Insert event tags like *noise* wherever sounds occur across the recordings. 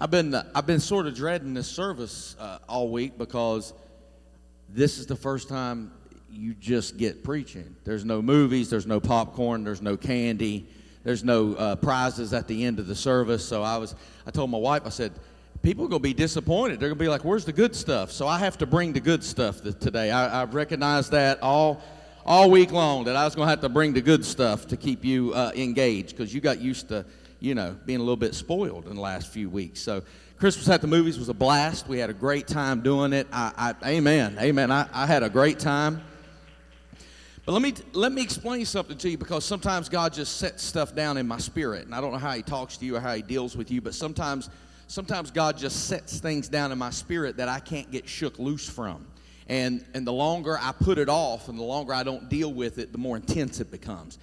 I've been I've been sort of dreading this service uh, all week because this is the first time you just get preaching. There's no movies, there's no popcorn, there's no candy, there's no uh, prizes at the end of the service. So I was I told my wife I said people are going to be disappointed. They're going to be like, "Where's the good stuff?" So I have to bring the good stuff today. I, I recognized that all all week long that I was going to have to bring the good stuff to keep you uh, engaged because you got used to you know, being a little bit spoiled in the last few weeks. So Christmas at the movies was a blast. We had a great time doing it. I, I amen, amen. I, I had a great time. But let me let me explain something to you because sometimes God just sets stuff down in my spirit, and I don't know how He talks to you or how He deals with you, but sometimes sometimes God just sets things down in my spirit that I can't get shook loose from. And and the longer I put it off, and the longer I don't deal with it, the more intense it becomes.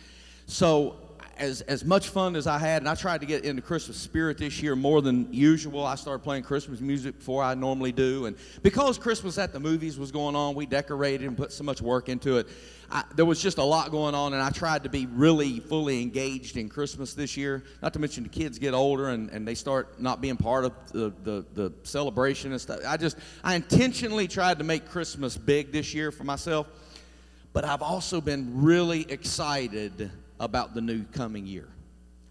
So as, as much fun as I had, and I tried to get into Christmas spirit this year more than usual. I started playing Christmas music before I normally do. And because Christmas at the movies was going on, we decorated and put so much work into it. I, there was just a lot going on, and I tried to be really fully engaged in Christmas this year. Not to mention the kids get older and, and they start not being part of the, the, the celebration and stuff. I just, I intentionally tried to make Christmas big this year for myself. But I've also been really excited about the new coming year.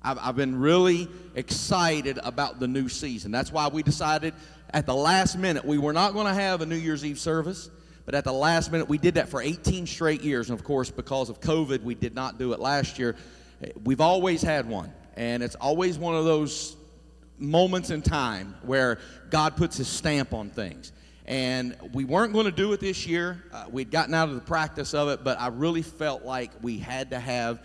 I've, I've been really excited about the new season. That's why we decided at the last minute we were not going to have a New Year's Eve service. But at the last minute, we did that for 18 straight years. And of course, because of COVID, we did not do it last year. We've always had one. And it's always one of those moments in time where God puts his stamp on things. And we weren't going to do it this year. Uh, we'd gotten out of the practice of it, but I really felt like we had to have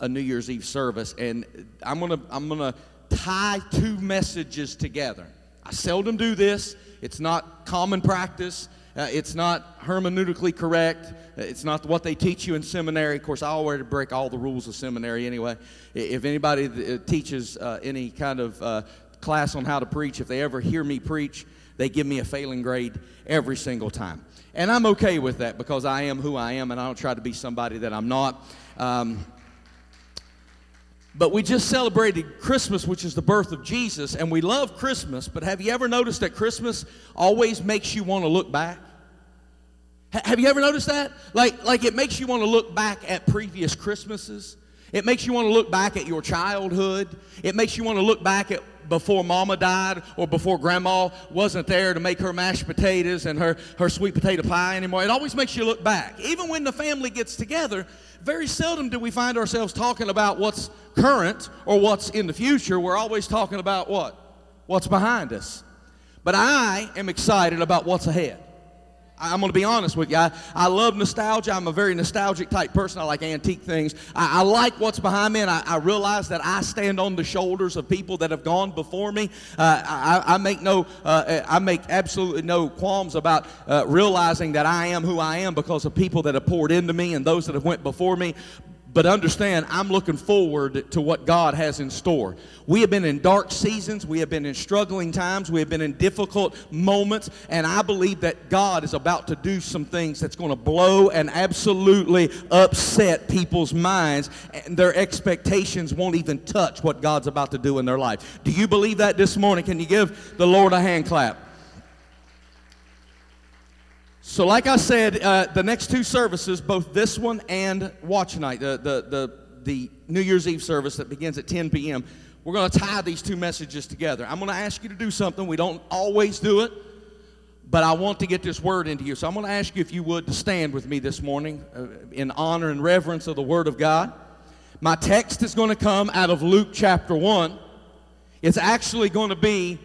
a New Year's Eve service, and I'm gonna I'm gonna tie two messages together. I seldom do this. It's not common practice. Uh, it's not hermeneutically correct. It's not what they teach you in seminary. Of course, I already break all the rules of seminary anyway. If anybody uh, teaches uh, any kind of uh, class on how to preach, if they ever hear me preach, they give me a failing grade every single time. And I'm okay with that because I am who I am and I don't try to be somebody that I'm not. Um, but we just celebrated Christmas, which is the birth of Jesus, and we love Christmas. But have you ever noticed that Christmas always makes you want to look back? have you ever noticed that? Like, like it makes you want to look back at previous Christmases. It makes you want to look back at your childhood. It makes you want to look back at before mama died or before grandma wasn't there to make her mashed potatoes and her, her sweet potato pie anymore. It always makes you look back. Even when the family gets together, very seldom do we find ourselves talking about what's current or what's in the future. We're always talking about what? What's behind us. But I am excited about what's ahead. I'm going to be honest with you. I, I love nostalgia. I'm a very nostalgic type person. I like antique things. I, I like what's behind me, and I, I, realize that I stand on the shoulders of people that have gone before me. Uh, I, I, make no, uh, I make absolutely no qualms about uh, realizing that I am who I am because of people that have poured into me and those that have went before me. But understand, I'm looking forward to what God has in store. We have been in dark seasons, we have been in struggling times, we have been in difficult moments, and I believe that God is about to do some things that's going to blow and absolutely upset people's minds, and their expectations won't even touch what God's about to do in their life. Do you believe that this morning? Can you give the Lord a hand clap? So, like I said, uh, the next two services, both this one and Watch Night, the, the, the, the New Year's Eve service that begins at 10 p.m., we're going to tie these two messages together. I'm going to ask you to do something. We don't always do it, but I want to get this word into you. So, I'm going to ask you if you would to stand with me this morning uh, in honor and reverence of the Word of God. My text is going to come out of Luke chapter 1. It's actually going to be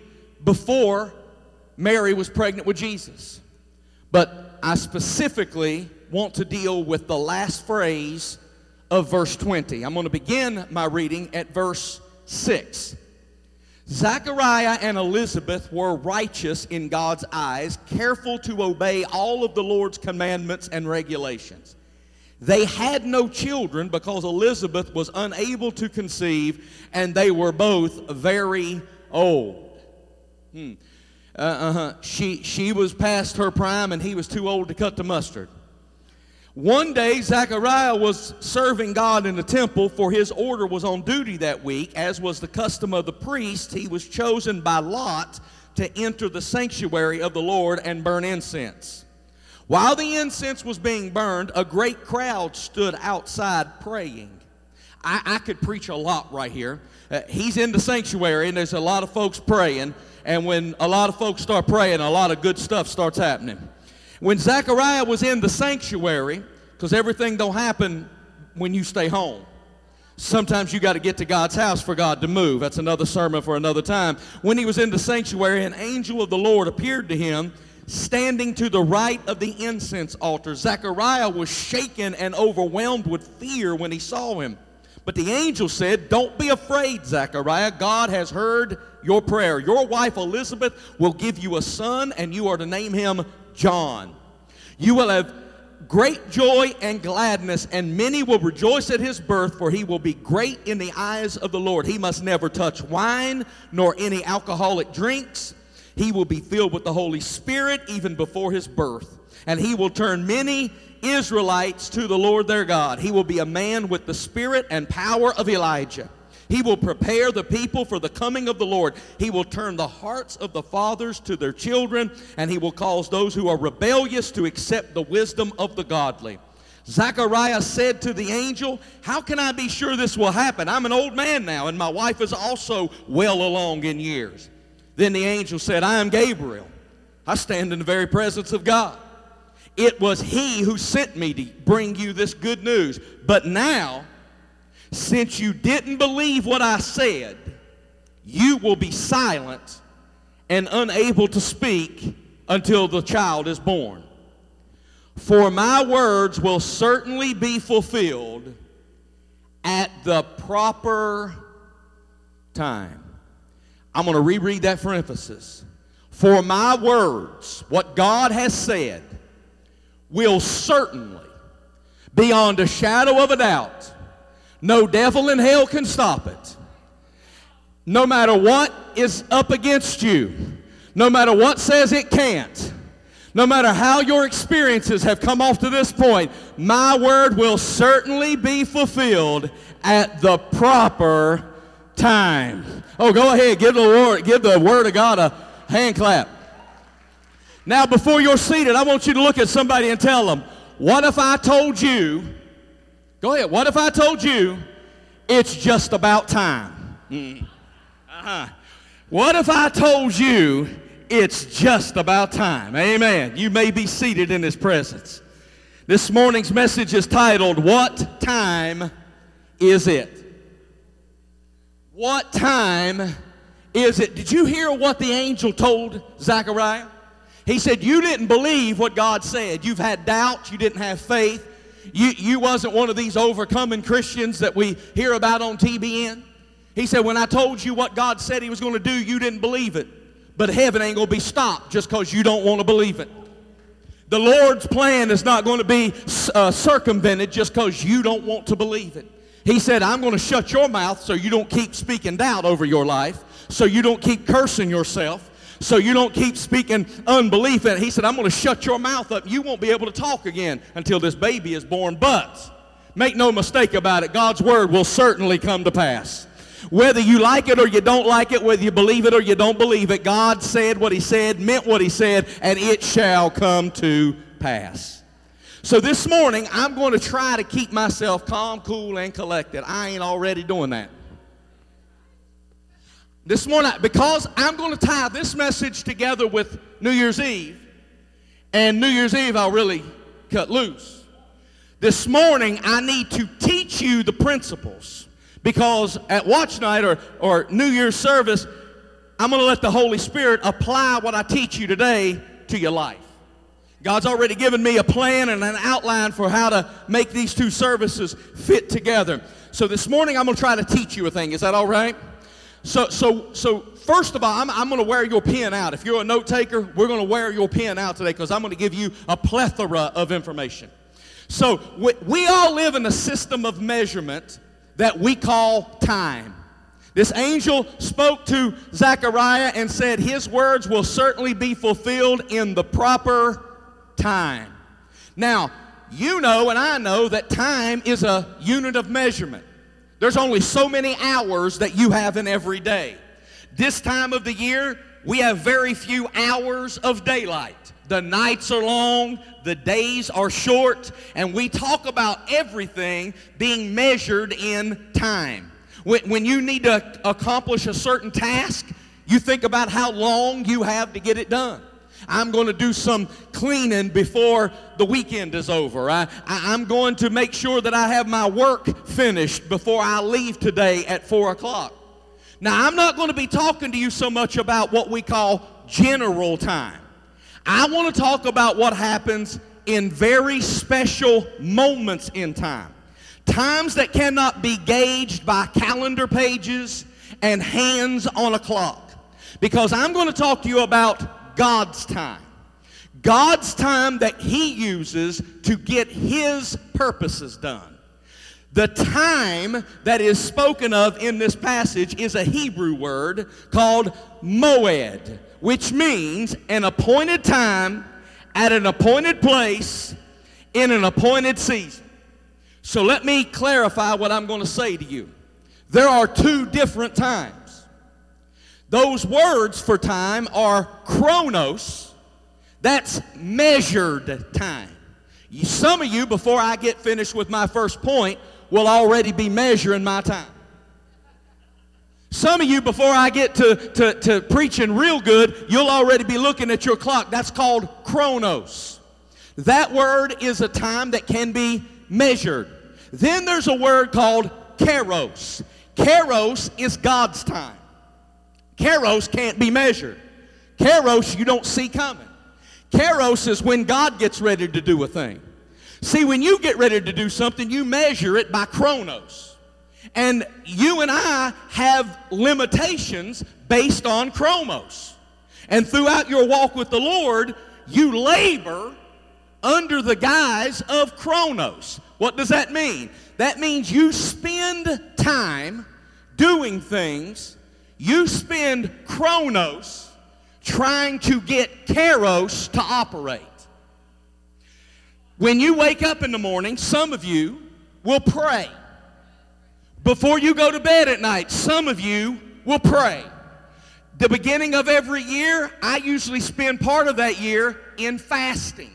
before Mary was pregnant with Jesus. But I specifically want to deal with the last phrase of verse 20. I'm going to begin my reading at verse 6. Zechariah and Elizabeth were righteous in God's eyes, careful to obey all of the Lord's commandments and regulations. They had no children because Elizabeth was unable to conceive, and they were both very old. Hmm. Uh, huh She, she was past her prime and he was too old to cut the mustard. One day, Zechariah was serving God in the temple, for his order was on duty that week. As was the custom of the priest, he was chosen by lot to enter the sanctuary of the Lord and burn incense. While the incense was being burned, a great crowd stood outside praying. I, I could preach a lot right here. Uh, he's in the sanctuary, and there's a lot of folks praying. And when a lot of folks start praying, a lot of good stuff starts happening. When Zechariah was in the sanctuary, because everything don't happen when you stay home. Sometimes you got to get to God's house for God to move. That's another sermon for another time. When he was in the sanctuary, an angel of the Lord appeared to him, standing to the right of the incense altar. Zechariah was shaken and overwhelmed with fear when he saw him. But the angel said, Don't be afraid, Zechariah. God has heard your prayer. Your wife Elizabeth will give you a son, and you are to name him John. You will have great joy and gladness, and many will rejoice at his birth, for he will be great in the eyes of the Lord. He must never touch wine nor any alcoholic drinks. He will be filled with the Holy Spirit even before his birth, and he will turn many Israelites to the Lord their God. He will be a man with the spirit and power of Elijah. He will prepare the people for the coming of the Lord. He will turn the hearts of the fathers to their children, and he will cause those who are rebellious to accept the wisdom of the godly. Zechariah said to the angel, How can I be sure this will happen? I'm an old man now, and my wife is also well along in years. Then the angel said, I am Gabriel. I stand in the very presence of God. It was he who sent me to bring you this good news. But now, since you didn't believe what I said, you will be silent and unable to speak until the child is born. For my words will certainly be fulfilled at the proper time. I'm going to reread that for emphasis. For my words, what God has said, will certainly, beyond a shadow of a doubt, no devil in hell can stop it. No matter what is up against you, no matter what says it can't, no matter how your experiences have come off to this point, my word will certainly be fulfilled at the proper time. Oh, go ahead, give the word, give the word of God a hand clap. Now, before you're seated, I want you to look at somebody and tell them, What if I told you, go ahead, what if I told you it's just about time? Mm. Uh-huh. What if I told you it's just about time? Amen. You may be seated in His presence. This morning's message is titled, What Time Is It? What time is it? Did you hear what the angel told Zechariah? He said, You didn't believe what God said. You've had doubts. You didn't have faith. You, you wasn't one of these overcoming Christians that we hear about on TBN. He said, When I told you what God said He was going to do, you didn't believe it. But heaven ain't going to be stopped just because you don't want to believe it. The Lord's plan is not going to be uh, circumvented just because you don't want to believe it. He said, I'm going to shut your mouth so you don't keep speaking doubt over your life, so you don't keep cursing yourself, so you don't keep speaking unbelief. And he said, I'm going to shut your mouth up. You won't be able to talk again until this baby is born. But make no mistake about it, God's word will certainly come to pass. Whether you like it or you don't like it, whether you believe it or you don't believe it, God said what He said, meant what He said, and it shall come to pass. So this morning, I'm going to try to keep myself calm, cool, and collected. I ain't already doing that. This morning, because I'm going to tie this message together with New Year's Eve, and New Year's Eve I'll really cut loose. This morning, I need to teach you the principles because at watch night or, or New Year's service, I'm going to let the Holy Spirit apply what I teach you today to your life. God's already given me a plan and an outline for how to make these two services fit together. So this morning, I'm going to try to teach you a thing. Is that all right? So, so, so first of all, I'm, I'm going to wear your pen out. If you're a note taker, we're going to wear your pen out today because I'm going to give you a plethora of information. So, we, we all live in a system of measurement that we call time. This angel spoke to Zechariah and said, His words will certainly be fulfilled in the proper time. Now, you know and I know that time is a unit of measurement. There's only so many hours that you have in every day. This time of the year, we have very few hours of daylight. The nights are long, the days are short, and we talk about everything being measured in time. When, when you need to accomplish a certain task, you think about how long you have to get it done. I'm going to do some cleaning before the weekend is over. I, I, am going to make sure that I have my work finished before I leave today at 4 o'clock. Now, I'm not going to be talking to you so much about what we call general time. I want to talk about what happens in very special moments in time. Times that cannot be gauged by calendar pages and hands on a clock. Because I'm going to talk to you about God's time. God's time that He uses to get His purposes done. The time that is spoken of in this passage is a Hebrew word called moed, which means an appointed time at an appointed place in an appointed season. So let me clarify what I'm going to say to you. There are two different times. Those words for time are chronos, that's measured time. Some of you, before I get finished with my first point, will already be measuring my time. Some of you, before I get to, to, to preaching real good, you'll already be looking at your clock. That's called chronos. That word is a time that can be measured. Then there's a word called kairos. Kairos is God's time. Kairos can't be measured. Kairos you don't see coming. Kairos is when God gets ready to do a thing. See, when you get ready to do something, you measure it by chronos. And you and I have limitations based on chronos. And throughout your walk with the Lord, you labor under the guise of chronos. What does that mean? That means you spend time doing things you spend chronos trying to get kairos to operate. When you wake up in the morning, some of you will pray. Before you go to bed at night, some of you will pray. The beginning of every year, I usually spend part of that year in fasting.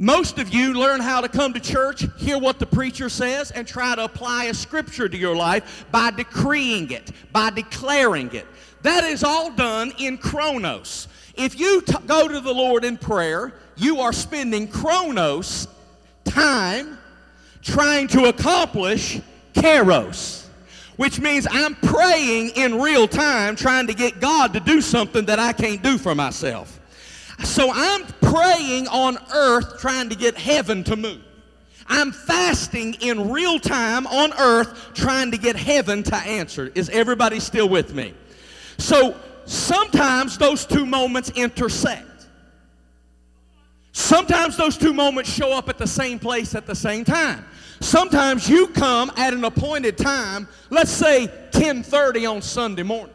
Most of you learn how to come to church, hear what the preacher says, and try to apply a scripture to your life by decreeing it, by declaring it. That is all done in chronos. If you t- go to the Lord in prayer, you are spending chronos, time, trying to accomplish kairos, which means I'm praying in real time, trying to get God to do something that I can't do for myself. So I'm praying on earth trying to get heaven to move. I'm fasting in real time on earth trying to get heaven to answer. Is everybody still with me? So sometimes those two moments intersect. Sometimes those two moments show up at the same place at the same time. Sometimes you come at an appointed time, let's say 10:30 on Sunday morning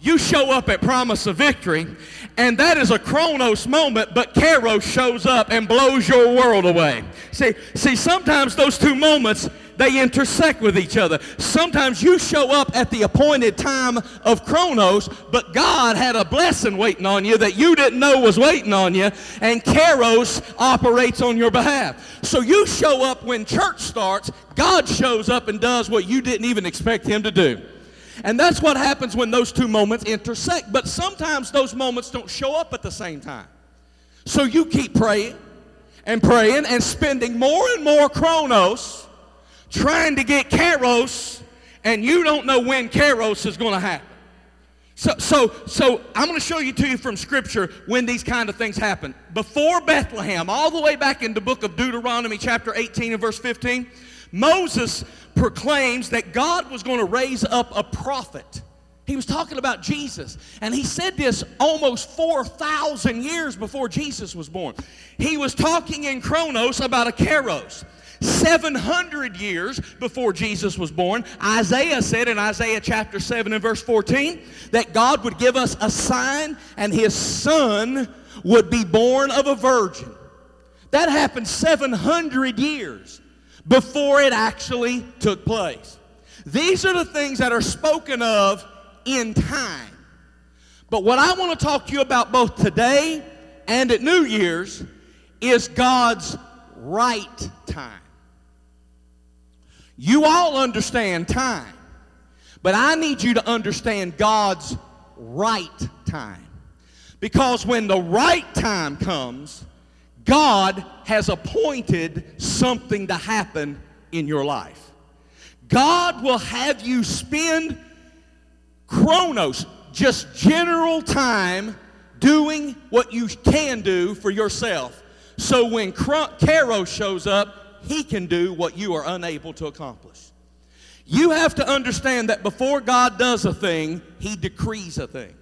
you show up at promise of victory, and that is a chronos moment, but kairos shows up and blows your world away. See, see, sometimes those two moments they intersect with each other. Sometimes you show up at the appointed time of chronos, but God had a blessing waiting on you that you didn't know was waiting on you, and kairos operates on your behalf. So you show up when church starts, God shows up and does what you didn't even expect him to do. And that's what happens when those two moments intersect. But sometimes those moments don't show up at the same time. So you keep praying and praying and spending more and more chronos trying to get kairos, and you don't know when kairos is going to happen. So, so, so I'm going to show you to you from Scripture when these kind of things happen. Before Bethlehem, all the way back in the book of Deuteronomy, chapter 18 and verse 15, Moses proclaims that God was going to raise up a prophet. He was talking about Jesus. And he said this almost 4,000 years before Jesus was born. He was talking in Chronos about a Kairos. 700 years before Jesus was born, Isaiah said in Isaiah chapter 7 and verse 14 that God would give us a sign and his son would be born of a virgin. That happened 700 years before it actually took place. These are the things that are spoken of in time. But what I want to talk to you about both today and at New Year's is God's right time. You all understand time, but I need you to understand God's right time. Because when the right time comes, God has appointed something to happen in your life. God will have you spend chronos, just general time, doing what you can do for yourself. So when Kairos shows up, he can do what you are unable to accomplish. You have to understand that before God does a thing, he decrees a thing.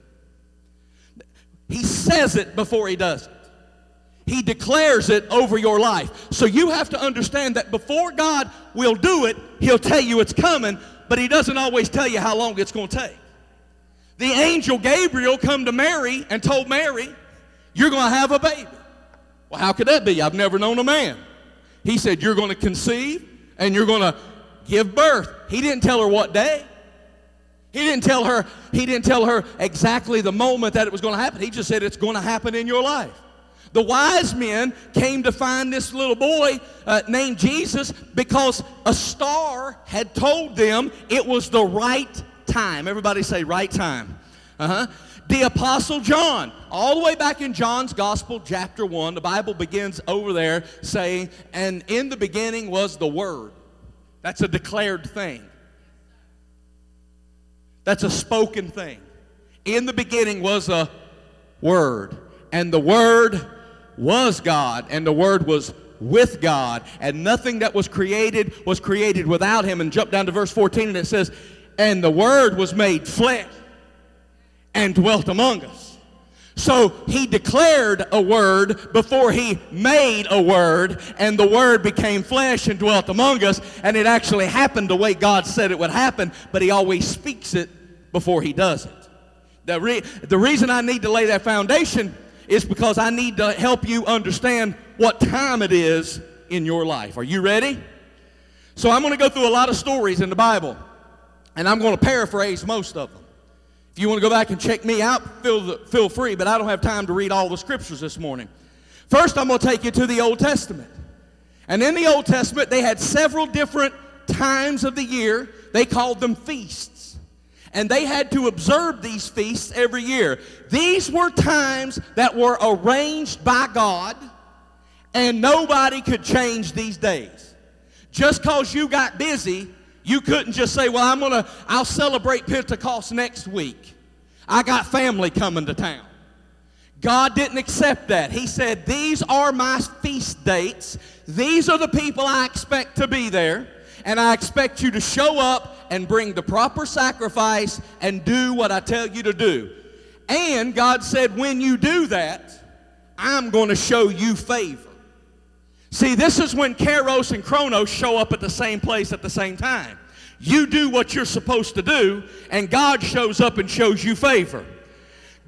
He says it before he does it. He declares it over your life. So you have to understand that before God will do it, he'll tell you it's coming, but he doesn't always tell you how long it's going to take. The angel Gabriel come to Mary and told Mary, "You're going to have a baby." Well, how could that be? I've never known a man. He said, You're going to conceive and you're going to give birth. He didn't tell her what day. He didn't tell her, he didn't tell her exactly the moment that it was going to happen. He just said it's going to happen in your life. The wise men came to find this little boy uh, named Jesus because a star had told them it was the right time. Everybody say right time. Uh-huh the Apostle John. All the way back in John's Gospel, chapter 1, the Bible begins over there saying, And in the beginning was the Word. That's a declared thing, that's a spoken thing. In the beginning was a Word, and the Word was God, and the Word was with God, and nothing that was created was created without Him. And jump down to verse 14, and it says, And the Word was made flesh and dwelt among us. So he declared a word before he made a word, and the word became flesh and dwelt among us, and it actually happened the way God said it would happen, but he always speaks it before he does it. The, re- the reason I need to lay that foundation is because I need to help you understand what time it is in your life. Are you ready? So I'm going to go through a lot of stories in the Bible, and I'm going to paraphrase most of them. If you want to go back and check me out, feel, feel free, but I don't have time to read all the scriptures this morning. First, I'm going to take you to the Old Testament. And in the Old Testament, they had several different times of the year. They called them feasts. And they had to observe these feasts every year. These were times that were arranged by God, and nobody could change these days. Just because you got busy you couldn't just say, well, I'm to, I'll celebrate Pentecost next week. I got family coming to town. God didn't accept that. He said, These are my feast dates. These are the people I expect to be there. And I expect you to show up and bring the proper sacrifice and do what I tell you to do. And God said, When you do that, I'm going to show you favor. See, this is when Kairos and Chronos show up at the same place at the same time. You do what you're supposed to do, and God shows up and shows you favor.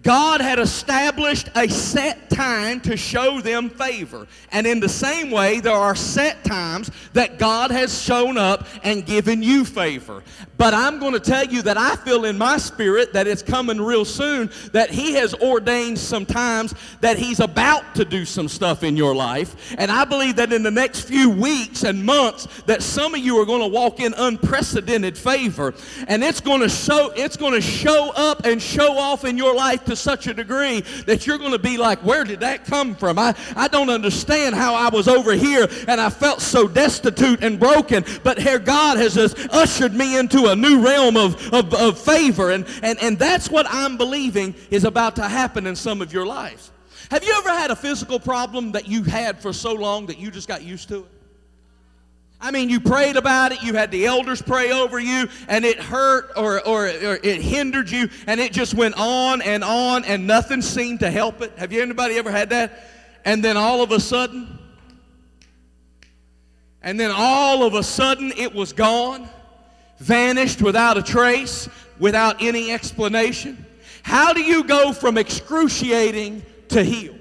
God had established a set time to show them favor. And in the same way, there are set times that God has shown up and given you favor. But I'm going to tell you that I feel in my spirit that it's coming real soon, that He has ordained some times that He's about to do some stuff in your life. And I believe that in the next few weeks and months, that some of you are going to walk in unprecedented favor. And it's going to show, it's going to show up and show off in your life to such a degree that you're going to be like, where did that come from? I, I don't understand how I was over here and I felt so destitute and broken. But here God has ushered me into a new realm of, of, of favor. And, and, and that's what I'm believing is about to happen in some of your lives. Have you ever had a physical problem that you had for so long that you just got used to it? I mean, you prayed about it, you had the elders pray over you, and it hurt or, or, or, it hindered you, and it just went on and on, and nothing seemed to help it. Have you anybody ever had that? And then all of a sudden, and then all of a sudden it was gone, vanished without a trace, without any explanation. How do you go from excruciating to heal?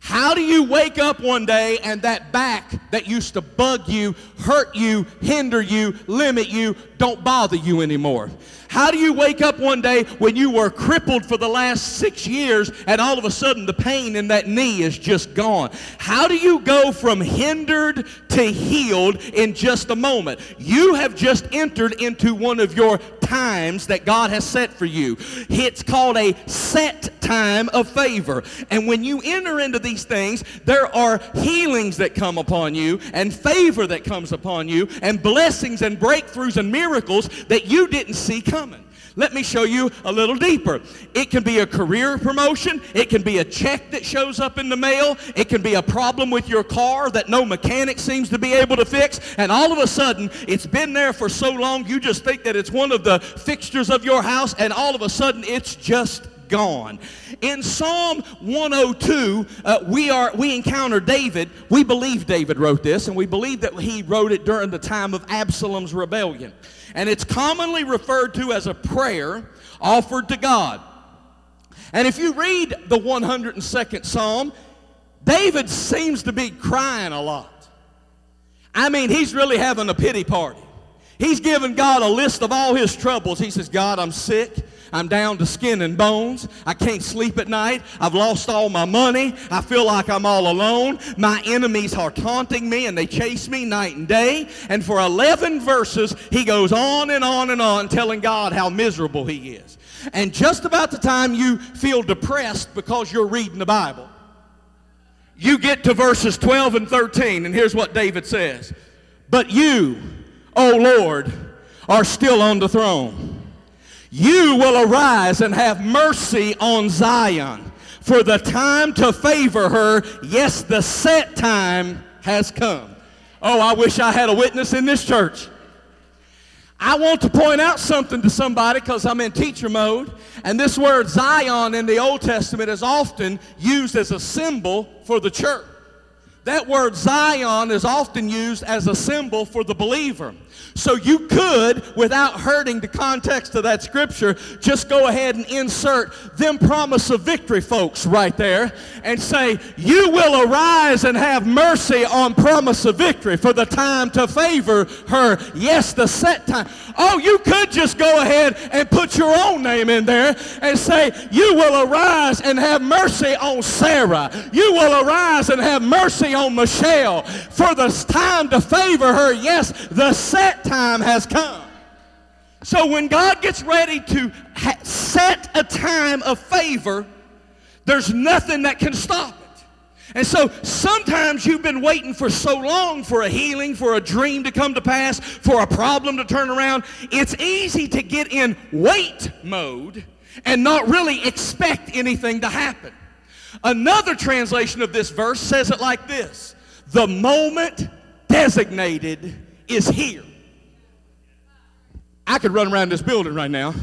How do you wake up one day and that back that used to bug you, hurt you, hinder you, limit you, don't bother you anymore? How do you wake up one day when you were crippled for the last six years and all of a sudden the pain in that knee is just gone? How do you go from hindered to healed in just a moment? You have just entered into one of your times that God has set for you. It's called a set time of favor. And when you enter into these things, there are healings that come upon you and favor that comes upon you and blessings and breakthroughs and miracles that you didn't see coming. Let me show you a little deeper. It can be a career promotion. It can be a check that shows up in the mail. It can be a problem with your car that no mechanic seems to be able to fix. And all of a sudden, it's been there for so long, you just think that it's one of the fixtures of your house, and all of a sudden, it's just gone. In Psalm 102, uh, we, are, we encounter David. We believe David wrote this, and we believe that he wrote it during the time of Absalom's rebellion. And it's commonly referred to as a prayer offered to God. And if you read the 102nd Psalm, David seems to be crying a lot. I mean, he's really having a pity party. He's giving God a list of all his troubles. He says, God, I'm sick. I'm down to skin and bones. I can't sleep at night. I've lost all my money. I feel like I'm all alone. My enemies are taunting me and they chase me night and day. And for 11 verses, he goes on and on and on telling God how miserable he is. And just about the time you feel depressed because you're reading the Bible, you get to verses 12 and 13, and here's what David says But you, O Lord, are still on the throne. You will arise and have mercy on Zion, for the time to favor her, yes, the set time has come. Oh, I wish I had a witness in this church. I want to point out something to somebody because I'm in teacher mode. And this word Zion in the Old Testament is often used as a symbol for the church. That word Zion is often used as a symbol for the believer. So you could, without hurting the context of that scripture, just go ahead and insert them promise of victory folks right there and say, You will arise and have mercy on promise of victory for the time to favor her. Yes, the set time. Oh, you could just go ahead and put your own name in there and say, You will arise and have mercy on Sarah. You will arise and have mercy on Michelle for the time to favor her. Yes, the set time has come. So when God gets ready to ha- set a time of favor, there's nothing that can stop it. And so sometimes you've been waiting for so long for a healing, for a dream to come to pass, for a problem to turn around. It's easy to get in wait mode and not really expect anything to happen. Another translation of this verse says it like this The moment designated is here. I could run around this building right now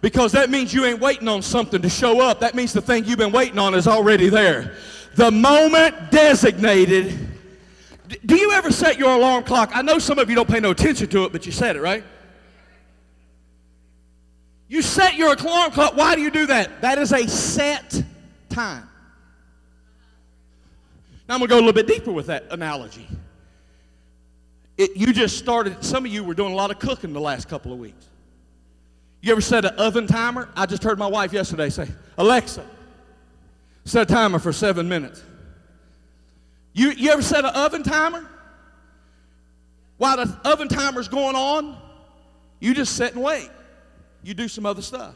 because that means you ain't waiting on something to show up. That means the thing you've been waiting on is already there. The moment designated. Do you ever set your alarm clock? I know some of you don't pay no attention to it, but you set it, right? You set your alarm clock. Why do you do that? That is a set time. Now I'm going to go a little bit deeper with that analogy. It, you just started, some of you were doing a lot of cooking the last couple of weeks. You ever set an oven timer? I just heard my wife yesterday say, Alexa, set a timer for seven minutes. You, you ever set an oven timer? While the oven timer's going on, you just sit and wait. You do some other stuff.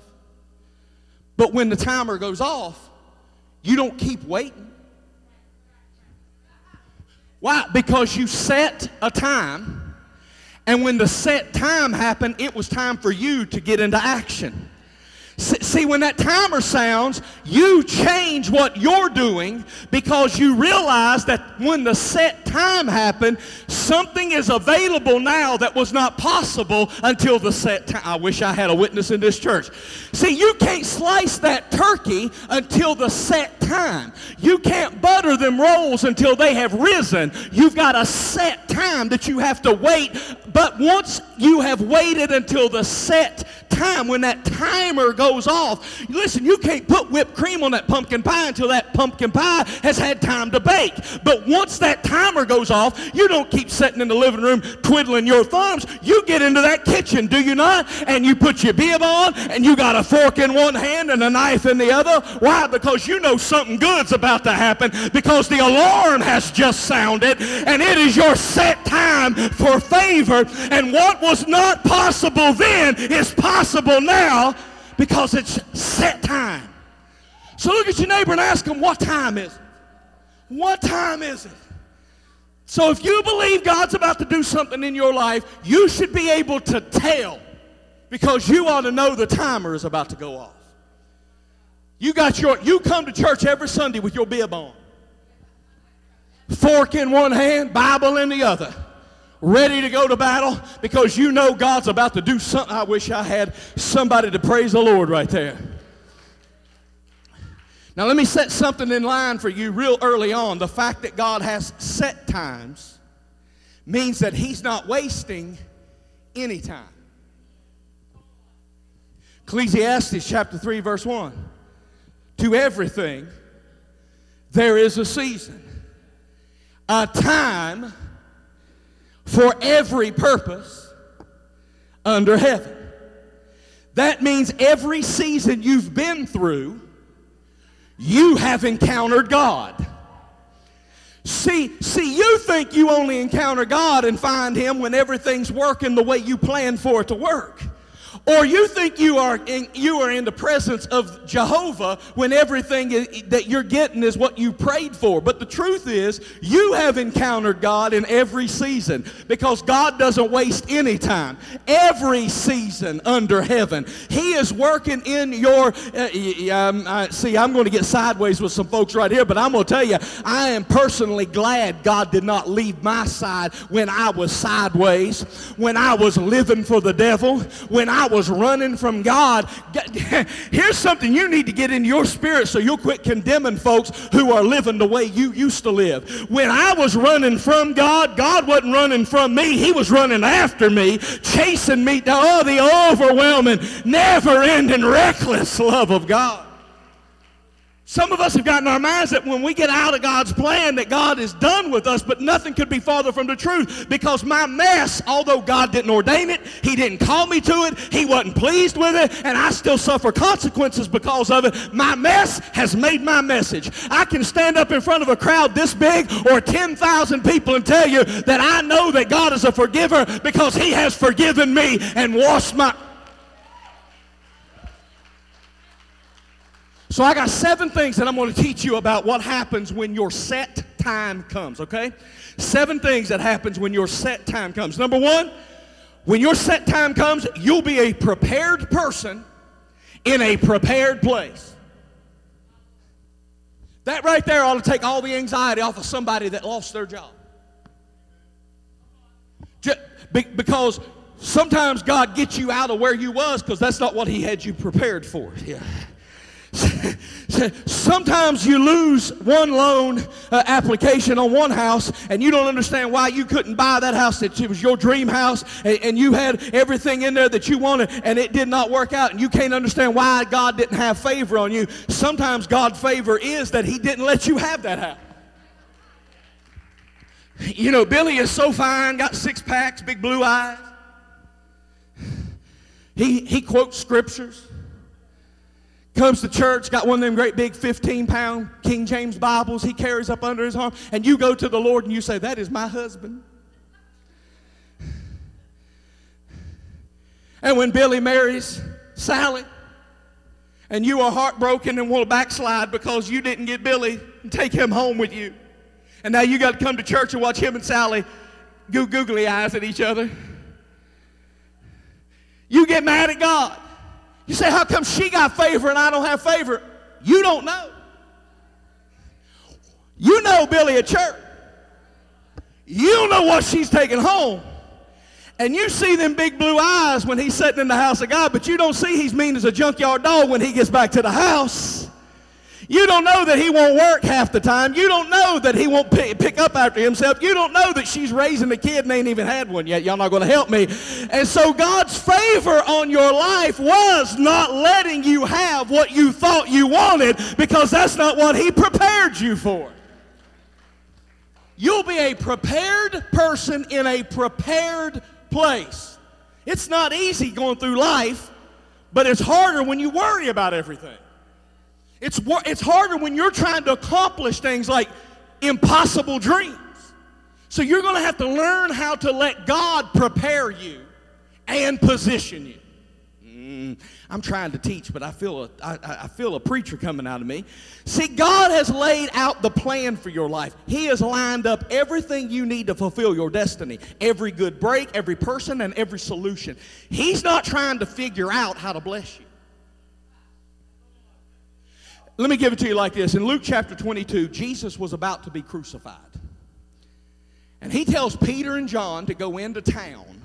But when the timer goes off, you don't keep waiting. Why? Because you set a time, and when the set time happened, it was time for you to get into action. See, when that timer sounds, you change what you're doing because you realize that when the set time happened, something is available now that was not possible until the set time. I wish I had a witness in this church. See, you can't slice that turkey until the set time. You can't butter them rolls until they have risen. You've got a set time that you have to wait. But once you have waited until the set time, when that timer goes off, listen, you can't put whipped cream on that pumpkin pie until that pumpkin pie has had time to bake. But once that timer goes off, you don't keep sitting in the living room twiddling your thumbs. You get into that kitchen, do you not? And you put your bib on, and you got a fork in one hand and a knife in the other. Why? Because you know something good's about to happen because the alarm has just sounded, and it is your set time for favor. And what was not possible then is possible now because it's set time. So look at your neighbor and ask him, what time is it? What time is it? So if you believe God's about to do something in your life, you should be able to tell because you ought to know the timer is about to go off. You got your you come to church every Sunday with your bib on. Fork in one hand, Bible in the other. Ready to go to battle because you know God's about to do something. I wish I had somebody to praise the Lord right there. Now, let me set something in line for you real early on. The fact that God has set times means that He's not wasting any time. Ecclesiastes chapter 3, verse 1. To everything, there is a season, a time for every purpose under heaven. That means every season you've been through, you have encountered God. See, see, you think you only encounter God and find Him when everything's working the way you planned for it to work. Or you think you are in, you are in the presence of Jehovah when everything is, that you're getting is what you prayed for. But the truth is, you have encountered God in every season because God doesn't waste any time. Every season under heaven, He is working in your. Uh, um, see, I'm going to get sideways with some folks right here, but I'm going to tell you, I am personally glad God did not leave my side when I was sideways, when I was living for the devil, when I was running from God. *laughs* Here's something you need to get in your spirit so you'll quit condemning folks who are living the way you used to live. When I was running from God, God wasn't running from me. He was running after me, chasing me. Oh, the overwhelming, never ending, reckless love of God. Some of us have gotten our minds that when we get out of God's plan that God is done with us, but nothing could be farther from the truth because my mess, although God didn't ordain it, He didn't call me to it, He wasn't pleased with it, and I still suffer consequences because of it. My mess has made my message. I can stand up in front of a crowd this big or 10,000 people and tell you that I know that God is a forgiver because He has forgiven me and washed my So I got seven things that I'm going to teach you about what happens when your set time comes, okay? Seven things that happens when your set time comes. Number 1, when your set time comes, you'll be a prepared person in a prepared place. That right there ought to take all the anxiety off of somebody that lost their job. because sometimes God gets you out of where you was because that's not what he had you prepared for. Yeah. *laughs* Sometimes you lose one loan uh, application on one house and you don't understand why you couldn't buy that house that it was your dream house and, and, you had everything in there that you wanted and it did not work out and you can't understand why God didn't have favor on you. Sometimes God's favor is that He didn't let you have that house. You know, Billy is so fine, got six packs, big blue eyes. He, he quotes scriptures comes to church, got one of them great big 15 pound King James Bibles he carries up under his arm, and you go to the Lord and you say, That is my husband. And when Billy marries Sally, and you are heartbroken and want to backslide because you didn't get Billy and take him home with you, and now you got to come to church and watch him and Sally go googly eyes at each other, you get mad at God. You say, how come she got favor and I don't have favor? You don't know. You know Billy at church. You know what she's taking home. And you see them big blue eyes when he's sitting in the house of God, but you don't see he's mean as a junkyard dog when he gets back to the house. You don't know that he won't work half the time. You don't know that he won't pick, pick up after himself. You don't know that she's raising a kid and ain't even had one yet. Y'all not going to help me. And so God's favor on your life was not letting you have what you thought you wanted because that's not what he prepared you for. You'll be a prepared person in a prepared place. It's not easy going through life, but it's harder when you worry about everything. It's, it's harder when you're trying to accomplish things like impossible dreams. So you're going to have to learn how to let God prepare you and position you. Mm, I'm trying to teach, but I feel, a, I, I feel a preacher coming out of me. See, God has laid out the plan for your life. He has lined up everything you need to fulfill your destiny. Every good break, every person, and every solution. He's not trying to figure out how to bless you. Let me give it to you like this. In Luke chapter 22, Jesus was about to be crucified. And he tells Peter and John to go into town.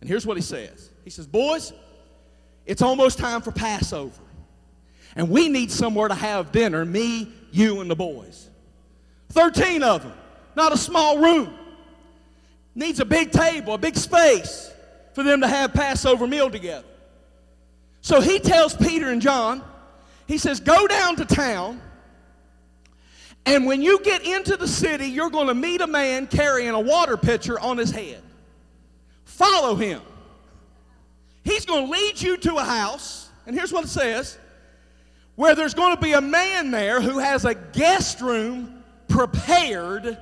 And here's what he says He says, Boys, it's almost time for Passover. And we need somewhere to have dinner, me, you, and the boys. 13 of them, not a small room. Needs a big table, a big space for them to have Passover meal together. So he tells Peter and John, he says, Go down to town, and when you get into the city, you're going to meet a man carrying a water pitcher on his head. Follow him. He's going to lead you to a house, and here's what it says where there's going to be a man there who has a guest room prepared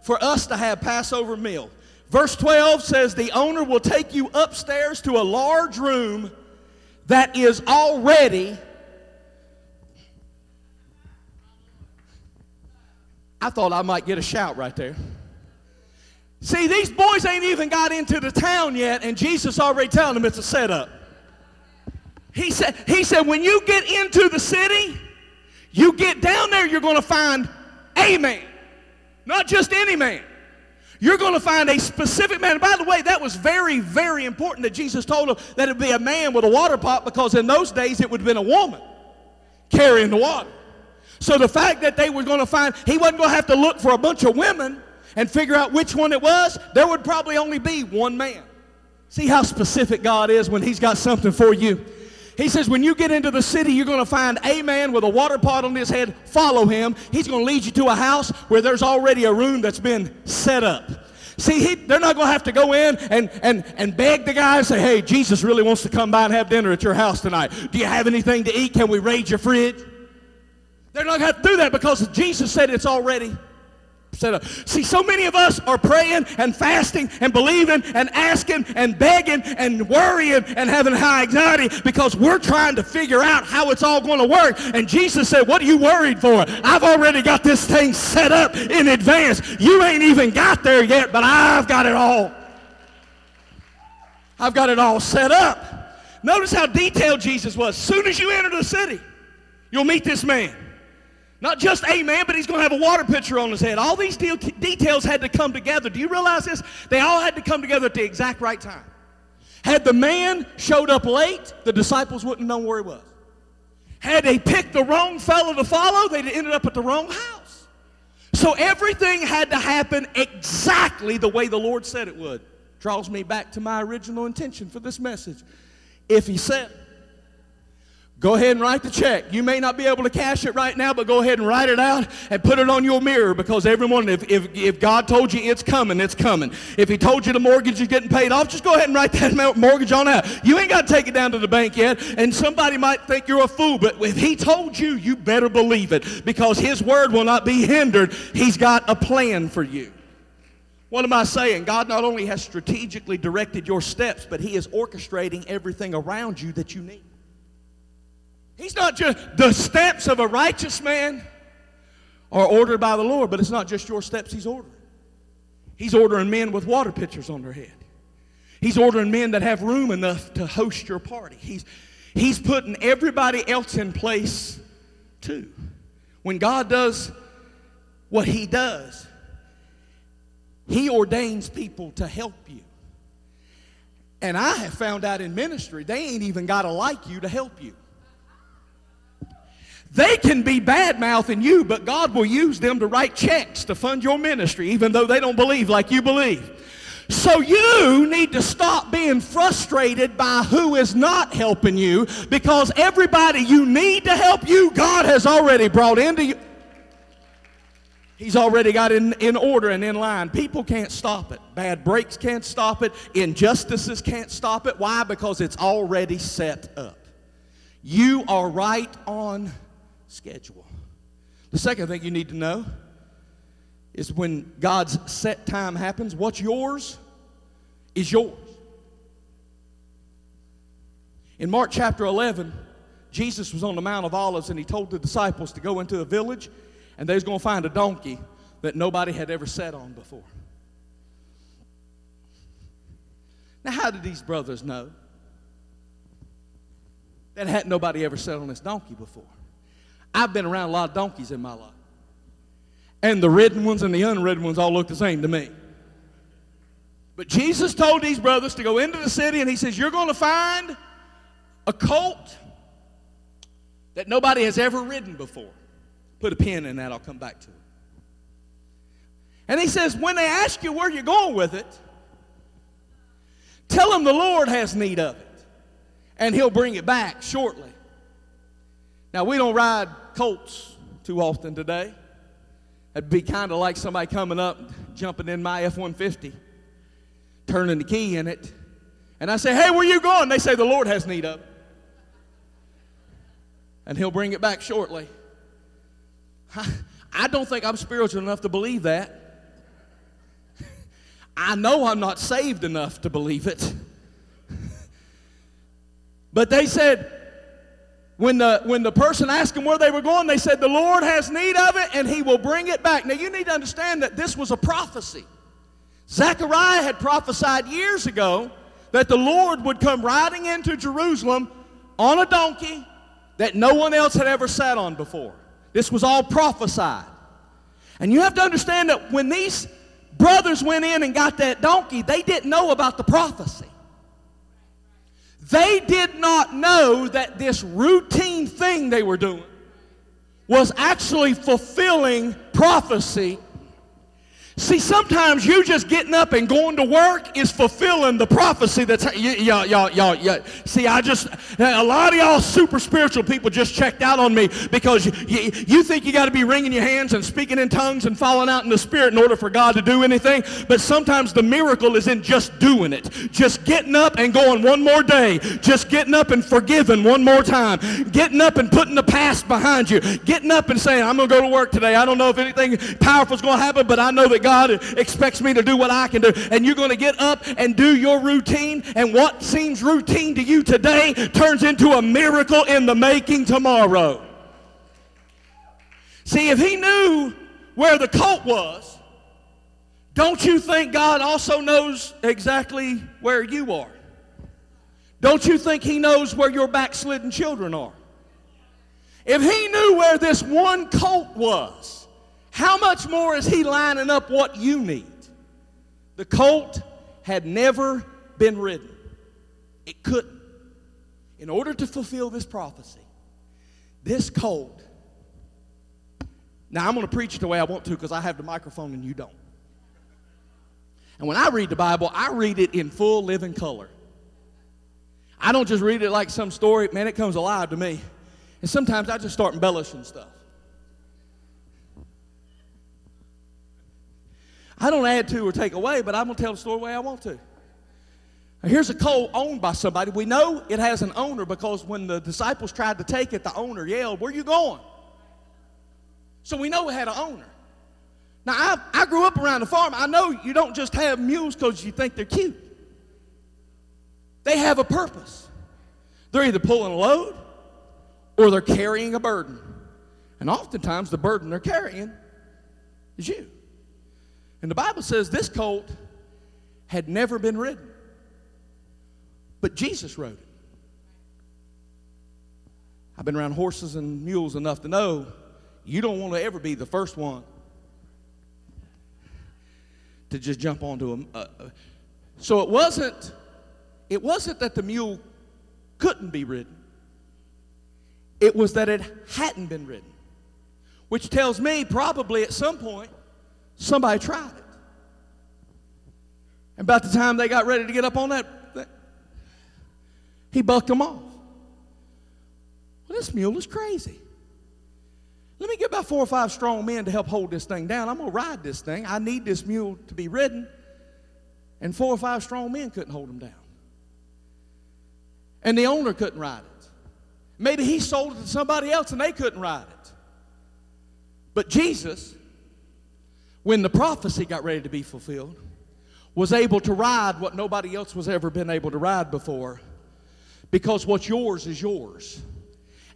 for us to have Passover meal. Verse 12 says, The owner will take you upstairs to a large room that is already I thought I might get a shout right there. See, these boys ain't even got into the town yet, and Jesus already telling them it's a setup. He said, he said, when you get into the city, you get down there, you're going to find a man, not just any man. You're going to find a specific man. And by the way, that was very, very important that Jesus told them that it would be a man with a water pot because in those days it would have been a woman carrying the water. So the fact that they were going to find, he wasn't going to have to look for a bunch of women and figure out which one it was, there would probably only be one man. See how specific God is when he's got something for you. He says, when you get into the city, you're going to find a man with a water pot on his head. Follow him. He's going to lead you to a house where there's already a room that's been set up. See, he, they're not going to have to go in and, and, and beg the guy and say, hey, Jesus really wants to come by and have dinner at your house tonight. Do you have anything to eat? Can we raid your fridge? They're not going to do that because Jesus said it's already set up. See, so many of us are praying and fasting and believing and asking and begging and worrying and having high anxiety because we're trying to figure out how it's all going to work. And Jesus said, What are you worried for? I've already got this thing set up in advance. You ain't even got there yet, but I've got it all. I've got it all set up. Notice how detailed Jesus was. As soon as you enter the city, you'll meet this man. Not just a man, but he's going to have a water pitcher on his head. All these de- details had to come together. Do you realize this? They all had to come together at the exact right time. Had the man showed up late, the disciples wouldn't know where he was. Had they picked the wrong fellow to follow, they'd ended up at the wrong house. So everything had to happen exactly the way the Lord said it would. Draws me back to my original intention for this message. If he said Go ahead and write the check. You may not be able to cash it right now, but go ahead and write it out and put it on your mirror because everyone, if, if, if God told you it's coming, it's coming. If He told you the mortgage is getting paid off, just go ahead and write that *laughs* mortgage on out. You ain't got to take it down to the bank yet, and somebody might think you're a fool, but if He told you, you better believe it because His word will not be hindered. He's got a plan for you. What am I saying? God not only has strategically directed your steps, but He is orchestrating everything around you that you need. He's not just the steps of a righteous man are ordered by the Lord, but it's not just your steps he's ordering. He's ordering men with water pitchers on their head. He's ordering men that have room enough to host your party. He's, he's putting everybody else in place too. When God does what he does, he ordains people to help you. And I have found out in ministry, they ain't even got to like you to help you. They can be bad mouthing you, but God will use them to write checks to fund your ministry, even though they don't believe like you believe. So you need to stop being frustrated by who is not helping you because everybody you need to help you, God has already brought into you. He's already got in, in order and in line. People can't stop it. Bad breaks can't stop it. Injustices can't stop it. Why? Because it's already set up. You are right on schedule. The second thing you need to know is when God's set time happens, what's yours is yours. In Mark chapter 11, Jesus was on the Mount of Olives and he told the disciples to go into a village and they was going to find a donkey that nobody had ever sat on before. Now, how did these brothers know that hadn't nobody ever sat on this donkey before? I've been around a lot of donkeys in my life. And the ridden ones and the unridden ones all look the same to me. But Jesus told these brothers to go into the city and he says, You're going to find a colt that nobody has ever ridden before. Put a pin in that, I'll come back to it. And he says, When they ask you where you're going with it, tell them the Lord has need of it and he'll bring it back shortly. Now, we don't ride colts too often today. It'd be kind of like somebody coming up, jumping in my F 150, turning the key in it. And I say, Hey, where you going? They say, The Lord has need of it. And He'll bring it back shortly. *laughs* I don't think I'm spiritual enough to believe that. *laughs* I know I'm not saved enough to believe it. *laughs* But they said, when the, when the person asked them where they were going, they said, The Lord has need of it and he will bring it back. Now, you need to understand that this was a prophecy. Zechariah had prophesied years ago that the Lord would come riding into Jerusalem on a donkey that no one else had ever sat on before. This was all prophesied. And you have to understand that when these brothers went in and got that donkey, they didn't know about the prophecy. They did not know that this routine thing they were doing was actually fulfilling prophecy See, sometimes you just getting up and going to work is fulfilling the prophecy that's y'all, y'all, y'all, y'all. See, I just a lot of y'all super spiritual people just checked out on me because you, you, think you got to be wringing your hands and speaking in tongues and falling out in the spirit in order for God to do anything. But sometimes the miracle is in just doing it, just getting up and going one more day, just getting up and forgiving one more time, getting up and putting the past behind you, getting up and saying, "I'm going to go to work today. I don't know if anything powerful is going to happen, but I know that God." God expects me to do what I can do. And you're going to get up and do your routine, and what seems routine to you today turns into a miracle in the making tomorrow. See, if he knew where the cult was, don't you think God also knows exactly where you are? Don't you think He knows where your backslidden children are? If He knew where this one cult was, how much more is he lining up what you need? The colt had never been ridden, it couldn't. In order to fulfill this prophecy, this colt, now I'm going to preach the way I want to because I have the microphone and you don't. And when I read the Bible, I read it in full living color. I don't just read it like some story, man, it comes alive to me. And sometimes I just start embellishing stuff. I don't add to or take away, but I'm going to tell the story the way I want to. Now, here's a colt owned by somebody. We know it has an owner because when the disciples tried to take it, the owner yelled, Where you going? So we know it had an owner. Now, I, I grew up around the farm. I know you don't just have mules because you think they're cute, they have a purpose. They're either pulling a load or they're carrying a burden. And oftentimes, the burden they're carrying is you. And the Bible says this colt had never been ridden, but Jesus rode it. I've been around horses and mules enough to know you don't want to ever be the first one to just jump onto them. So it wasn't it wasn't that the mule couldn't be ridden. It was that it hadn't been ridden, which tells me probably at some point somebody tried it. And about the time they got ready to get up on that, he bucked them off. Well, this mule is crazy. Let me get about four or five strong men to help hold this thing down. I'm going to ride this thing. I need this mule to be ridden. And four or five strong men couldn't hold him down. And the owner couldn't ride it. Maybe he sold it to somebody else and they couldn't ride it. But Jesus, when the prophecy got ready to be fulfilled, was able to ride what nobody else was ever been able to ride before because what's yours is yours.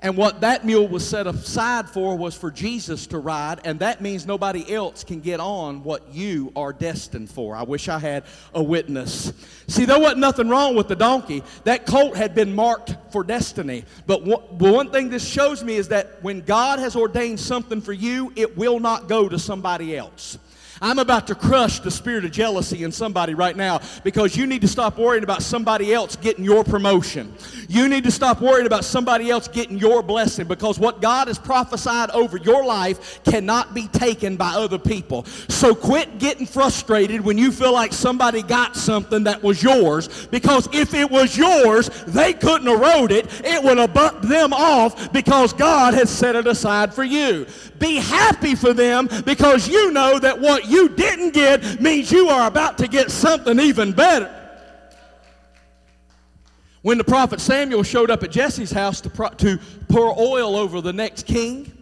And what that mule was set aside for was for Jesus to ride, and that means nobody else can get on what you are destined for. I wish I had a witness. See, there wasn't nothing wrong with the donkey. That colt had been marked for destiny. But one thing this shows me is that when God has ordained something for you, it will not go to somebody else. I'm about to crush the spirit of jealousy in somebody right now because you need to stop worrying about somebody else getting your promotion. You need to stop worrying about somebody else getting your blessing because what God has prophesied over your life cannot be taken by other people. So quit getting frustrated when you feel like somebody got something that was yours because if it was yours, they couldn't wrote it. It would have bucked them off because God has set it aside for you. Be happy for them because you know that what you didn't get means you are about to get something even better. When the prophet Samuel showed up at Jesse's house to, pro- to pour oil over the next king,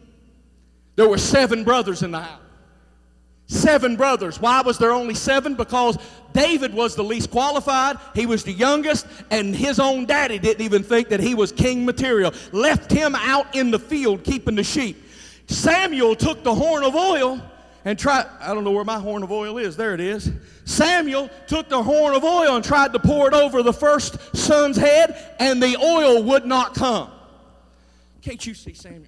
there were seven brothers in the house. Seven brothers. Why was there only seven? Because David was the least qualified, he was the youngest, and his own daddy didn't even think that he was king material. Left him out in the field keeping the sheep. Samuel took the horn of oil and tried, I don't know where my horn of oil is. There it is. Samuel took the horn of oil and tried to pour it over the first son's head, and the oil would not come. Can't you see Samuel?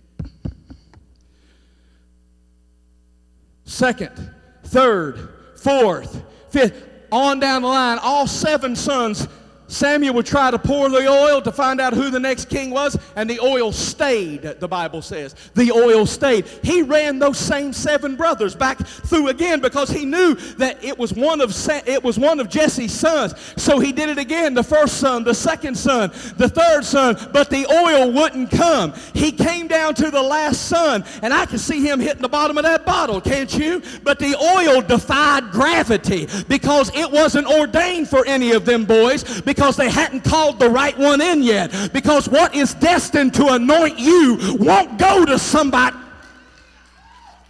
Second, third, fourth, fifth, on down the line, all seven sons Samuel would try to pour the oil to find out who the next king was, and the oil stayed, the Bible says. The oil stayed. He ran those same seven brothers back through again because he knew that it was one of it was one of Jesse's sons. So he did it again, the first son, the second son, the third son, but the oil wouldn't come. He came down to the last son, and I can see him hitting the bottom of that bottle, can't you? But the oil defied gravity because it wasn't ordained for any of them boys because they hadn't called the right one in yet. Because what is destined to anoint you won't go to somebody.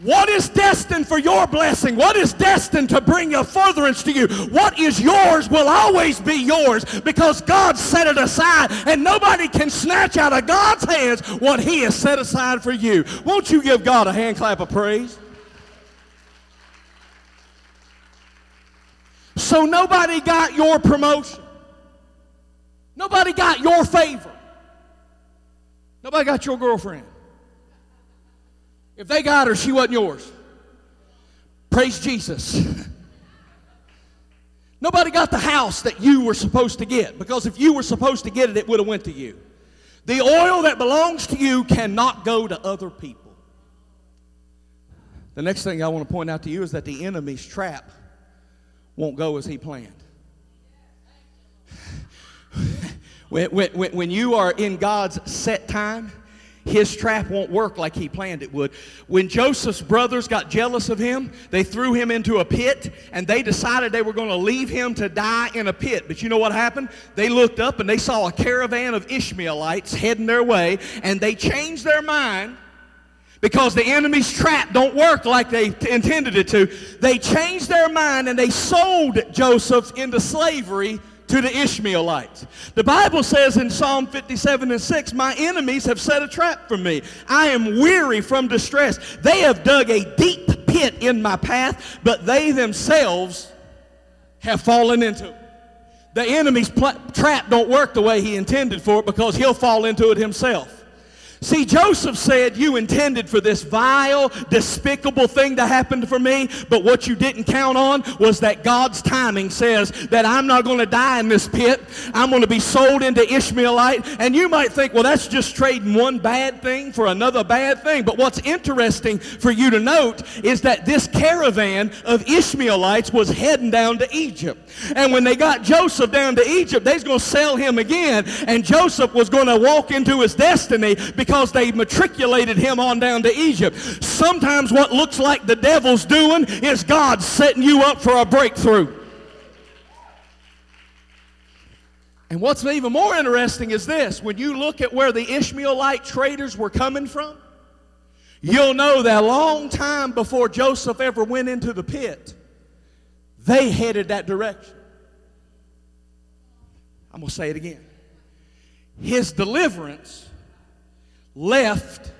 What is destined for your blessing? What is destined to bring a furtherance to you? What is yours will always be yours because God set it aside and nobody can snatch out of God's hands what He has set aside for you. Won't you give God a hand clap of praise? So nobody got your promotion. Nobody got your favor. Nobody got your girlfriend. If they got her, she wasn't yours. Praise Jesus. Nobody got the house that you were supposed to get because if you were supposed to get it, it would have went to you. The oil that belongs to you cannot go to other people. The next thing I want to point out to you is that the enemy's trap won't go as he planned. When, when, when you are in God's set time, his trap won't work like he planned it would. When Joseph's brothers got jealous of him, they threw him into a pit and they decided they were going to leave him to die in a pit. But you know what happened? They looked up and they saw a caravan of Ishmaelites heading their way and they changed their mind because the enemy's trap don't work like they intended it to. They changed their mind and they sold Joseph into slavery to the Ishmaelites. The Bible says in Psalm 57 and 6, My enemies have set a trap for me. I am weary from distress. They have dug a deep pit in my path, but they themselves have fallen into it. The enemy's pl- trap don't work the way he intended for it because he'll fall into it himself. See, Joseph said, You intended for this vile, despicable thing to happen for me, but what you didn't count on was that God's timing says that I'm not going to die in this pit. I'm going to be sold into Ishmaelite. And you might think, Well, that's just trading one bad thing for another bad thing. But what's interesting for you to note is that this caravan of Ishmaelites was heading down to Egypt. And when they got Joseph down to Egypt, they was going to sell him again. And Joseph was going to walk into his destiny because because they matriculated him on down to Egypt. Sometimes what looks like the devil's doing is God setting you up for a breakthrough. And what's even more interesting is this when you look at where the Ishmaelite traders were coming from, you'll know that a long time before Joseph ever went into the pit, they headed that direction. I'm going to say it again. His deliverance left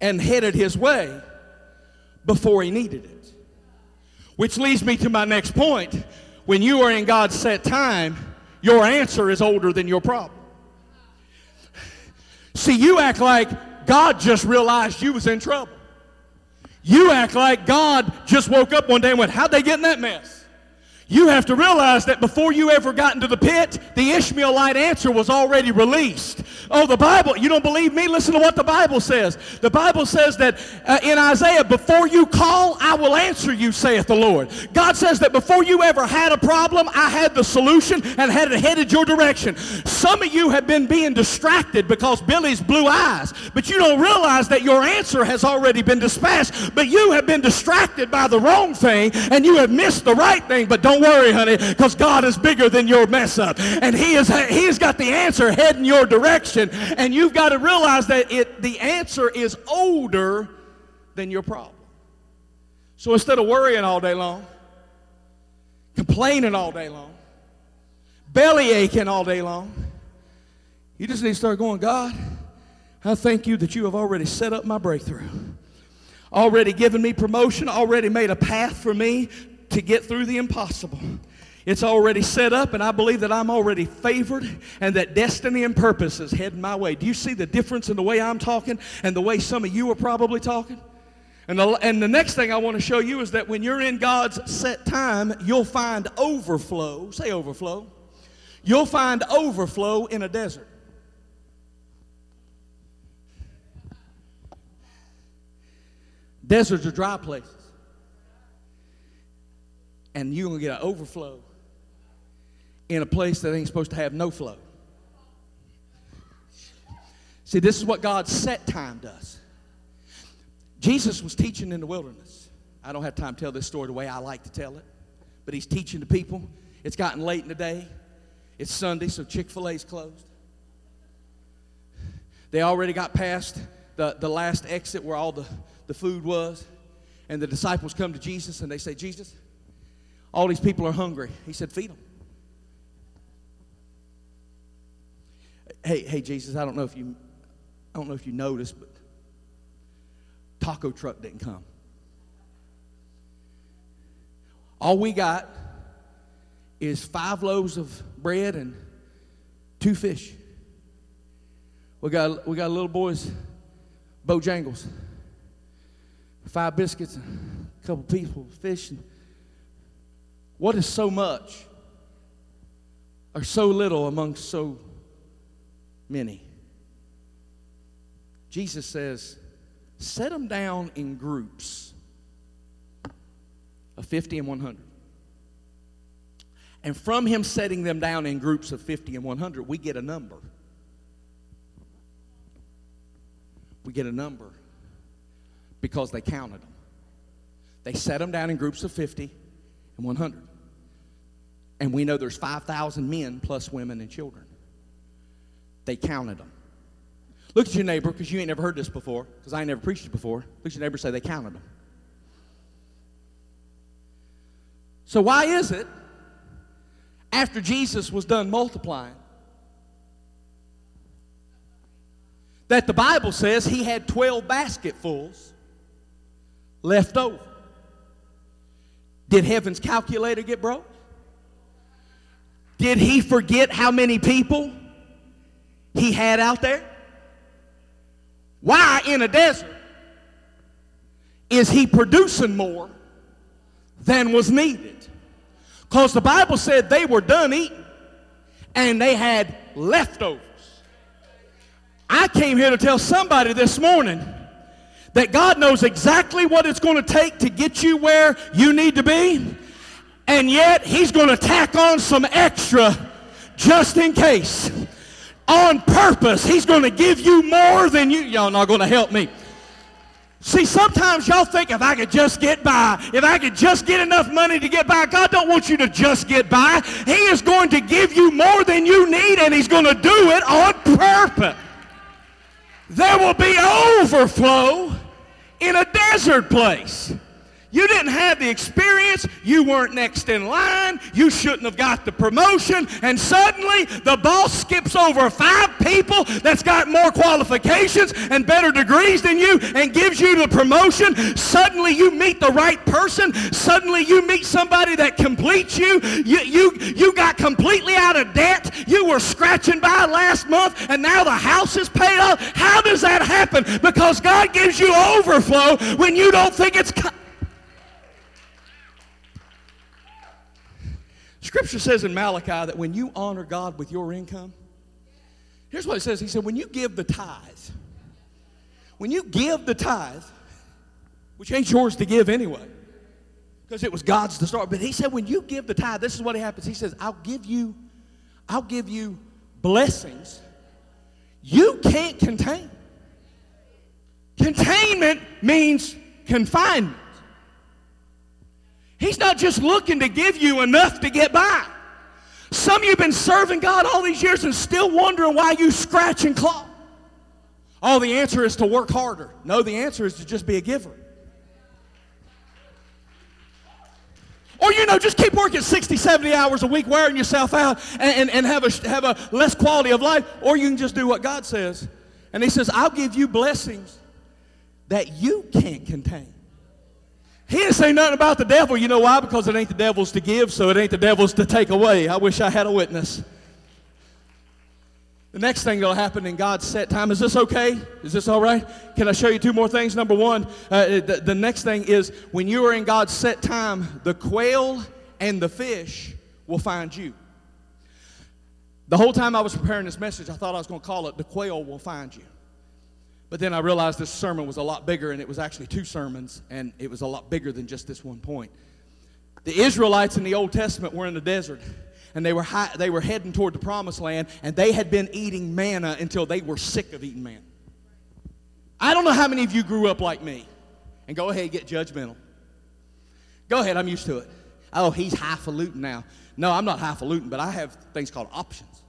and headed his way before he needed it. Which leads me to my next point. When you are in God's set time, your answer is older than your problem. See, you act like God just realized you was in trouble. You act like God just woke up one day and went, How'd they get in that mess? You have to realize that before you ever got into the pit, the Ishmaelite answer was already released. Oh, the Bible, you don't believe me? Listen to what the Bible says. The Bible says that uh, in Isaiah, before you call, I will answer you, saith the Lord. God says that before you ever had a problem, I had the solution and had it headed your direction. Some of you have been being distracted because Billy's blue eyes, but you don't realize that your answer has already been dispatched, but you have been distracted by the wrong thing and you have missed the right thing, but don't don't worry, honey, because God is bigger than your mess up. And He is He's got the answer heading your direction. And you've got to realize that it the answer is older than your problem. So instead of worrying all day long, complaining all day long, belly aching all day long, you just need to start going, God, I thank you that you have already set up my breakthrough already given me promotion, already made a path for me to get through the impossible. It's already set up, and I believe that I'm already favored and that destiny and purpose is heading my way. Do you see the difference in the way I'm talking and the way some of you are probably talking? And the, and the next thing I want to show you is that when you're in God's set time, you'll find overflow. Say overflow. You'll find overflow in a desert. Deserts are dry places and you're going to get an overflow in a place that ain't supposed to have no flow. See, this is what God's set time does. Jesus was teaching in the wilderness. I don't have time to tell this story the way I like to tell it, but he's teaching the people. It's gotten late in the day. It's Sunday, so Chick fil A's closed. They already got past the, the last exit where all the, the food was. And the disciples come to Jesus and they say, Jesus, all these people are hungry. He said, Feed them. Hey, hey, Jesus, I don't know if you I don't know if you noticed, but taco truck didn't come. All we got is five loaves of bread and two fish. We got we got little boys, Bojangles, five biscuits, a couple people, fish, and what is so much or so little among so many? Jesus says, set them down in groups of 50 and 100. And from him setting them down in groups of 50 and 100, we get a number. We get a number because they counted them. They set them down in groups of 50 and 100. And we know there's 5,000 men plus women and children. They counted them. Look at your neighbor, because you ain't never heard this before, because I ain't never preached it before. Look at your neighbor say they counted them. So, why is it after Jesus was done multiplying that the Bible says he had 12 basketfuls left over? Did heaven's calculator get broke? Did he forget how many people he had out there? Why in a desert is he producing more than was needed? Because the Bible said they were done eating and they had leftovers. I came here to tell somebody this morning that God knows exactly what it's going to take to get you where you need to be, and yet He's going to tack on some extra just in case. On purpose, He's going to give you more than you. Y'all not going to help me. See, sometimes y'all think if I could just get by, if I could just get enough money to get by, God don't want you to just get by. He is going to give you more than you need, and He's going to do it on purpose. There will be overflow in a desert place. You didn't have the experience. You weren't next in line. You shouldn't have got the promotion. And suddenly the boss skips over five people that's got more qualifications and better degrees than you and gives you the promotion. Suddenly you meet the right person. Suddenly you meet somebody that completes you. You, you, you got completely out of debt. You were scratching by last month and now the house is paid off. How does that happen? Because God gives you overflow when you don't think it's Scripture says in Malachi that when you honor God with your income, here's what it says. He said, when you give the tithe, when you give the tithe, which ain't yours to give anyway, because it was God's to start. But he said, when you give the tithe, this is what happens. He says, I'll give you, I'll give you blessings you can't contain. Containment means confinement. He's not just looking to give you enough to get by. Some of you have been serving God all these years and still wondering why you scratch and claw. Oh, the answer is to work harder. No, the answer is to just be a giver. Or, you know, just keep working 60, 70 hours a week, wearing yourself out, and, and, and have, a, have a less quality of life. Or you can just do what God says. And He says, I'll give you blessings that you can't contain. He didn't say nothing about the devil. You know why? Because it ain't the devil's to give, so it ain't the devil's to take away. I wish I had a witness. The next thing that'll happen in God's set time, is this okay? Is this all right? Can I show you two more things? Number one, uh, the, the next thing is when you are in God's set time, the quail and the fish will find you. The whole time I was preparing this message, I thought I was going to call it The Quail Will Find You. But then I realized this sermon was a lot bigger, and it was actually two sermons, and it was a lot bigger than just this one point. The Israelites in the Old Testament were in the desert, and they were, high, they were heading toward the promised land, and they had been eating manna until they were sick of eating manna. I don't know how many of you grew up like me, and go ahead, and get judgmental. Go ahead, I'm used to it. Oh, he's highfalutin now. No, I'm not highfalutin, but I have things called options.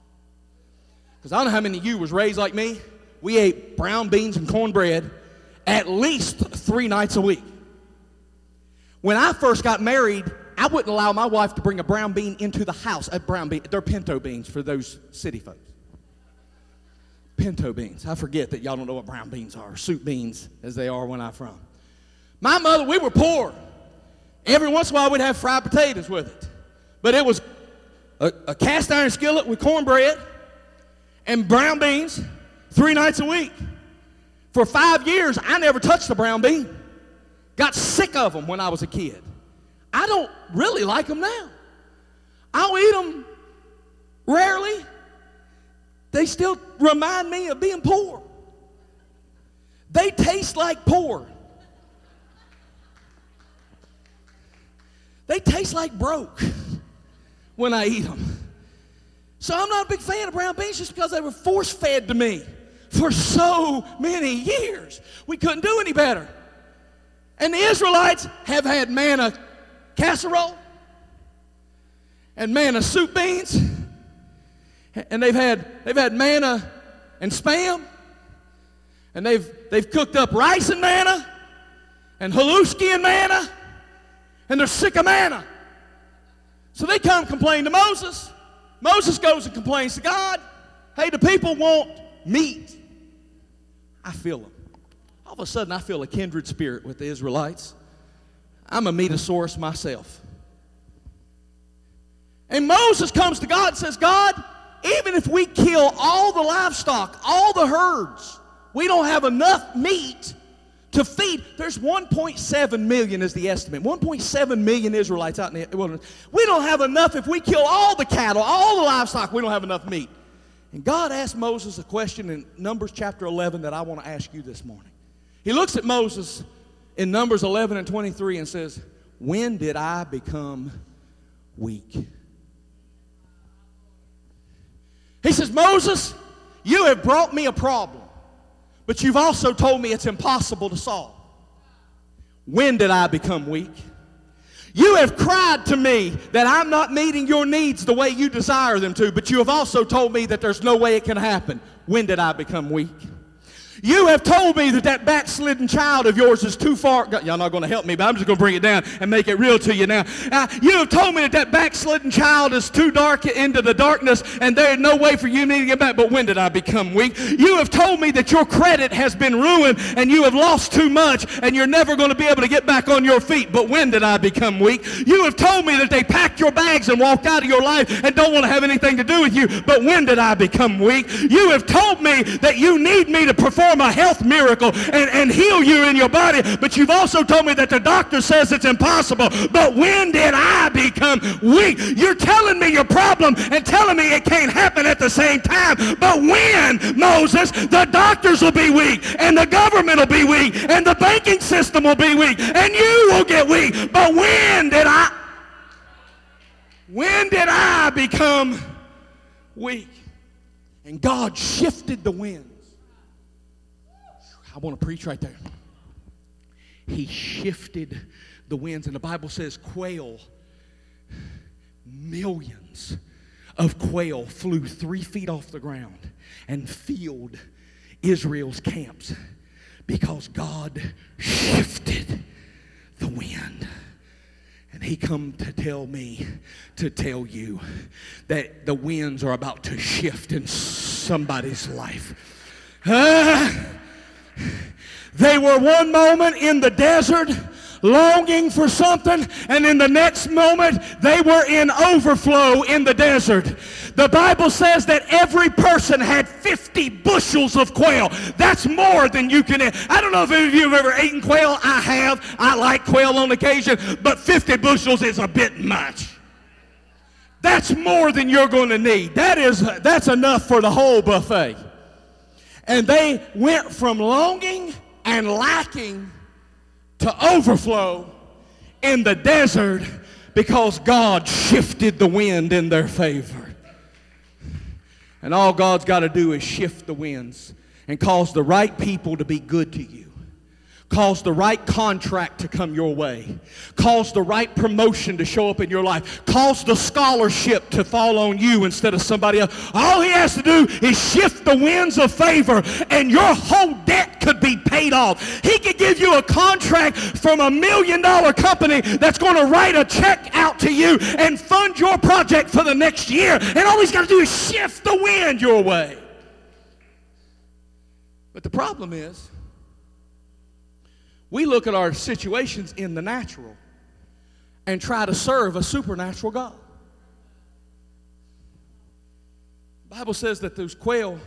Because I don't know how many of you was raised like me we ate brown beans and cornbread at least three nights a week. When I first got married, I wouldn't allow my wife to bring a brown bean into the house. A brown bean, they're pinto beans for those city folks. Pinto beans. I forget that y'all don't know what brown beans are, soup beans as they are when I'm from. My mother, we were poor. Every once in a while, we'd have fried potatoes with it. But it was a, a cast iron skillet with cornbread and brown beans three nights a week. For five years, I never touched a brown bean. Got sick of them when I was a kid. I don't really like them now. I'll eat them rarely. They still remind me of being poor. They taste like poor. They taste like broke when I eat them. So I'm not a big fan of brown beans just because they were force fed to me for so many years. We couldn't do any better. And the Israelites have had manna casserole and manna soup beans. And they've had, they've had manna and spam. And they've, they've cooked up rice and manna and haluski and manna. And they're sick of manna. So they come complain to Moses. Moses goes and complains to God. Hey, the people want meat. I feel them. All of a sudden, I feel a kindred spirit with the Israelites. I'm a meatasaurus myself. And Moses comes to God and says, God, even if we kill all the livestock, all the herds, We don't have enough meat to feed. There's 1.7 million is the estimate. 1.7 million Israelites out in the wilderness. We don't have enough if we kill all the cattle, all the livestock, we don't have enough meat. And God asked Moses a question in Numbers chapter 11 that I want to ask you this morning. He looks at Moses in Numbers 11 and 23 and says, When did I become weak? He says, Moses, you have brought me a problem, but you've also told me it's impossible to solve. When did I become weak? You have cried to me that I'm not meeting your needs the way you desire them to, but you have also told me that there's no way it can happen. When did I become weak? You have told me that that backslidden child of yours is too far. Y'all not going to help me, but I'm just going to bring it down and make it real to you now. Uh, you have told me that that backslidden child is too dark into the darkness and there is no way for you to get back. But when did I become weak? You have told me that your credit has been ruined and you have lost too much and you're never going to be able to get back on your feet. But when did I become weak? You have told me that they packed your bags and walked out of your life and don't want to have anything to do with you. But when did I become weak? You have told me that you need me to perform perform a health miracle and, and heal you in your body, but you've also told me that the doctor says it's impossible. But when did I become weak? You're telling me your problem and telling me it can't happen at the same time. But when, Moses, the doctors will be weak and the government will be weak and the banking system will be weak and you will get weak. But when did I when did I become weak? And God shifted the wind. I want to preach right there. He shifted the winds, and the Bible says quail, millions of quail flew three feet off the ground and filled Israel's camps because God shifted the wind. And he come to tell me to tell you that the winds are about to shift in somebody's life. Ah! *laughs* They were one moment in the desert longing for something, and in the next moment, they were in overflow in the desert. The Bible says that every person had 50 bushels of quail. That's more than you can eat. I don't know if any of you have ever eaten quail. I have. I like quail on occasion, but 50 bushels is a bit much. That's more than you're going to need. That is, that's enough for the whole buffet. And they went from longing and lacking to overflow in the desert because God shifted the wind in their favor. And all God's got to do is shift the winds and cause the right people to be good to you. Cause the right contract to come your way. Cause the right promotion to show up in your life. Cause the scholarship to fall on you instead of somebody else. All he has to do is shift the winds of favor and your whole debt could be paid off. He could give you a contract from a million dollar company that's going to write a check out to you and fund your project for the next year. And all he's got to do is shift the wind your way. But the problem is, we look at our situations in the natural and try to serve a supernatural God. The Bible says that those quail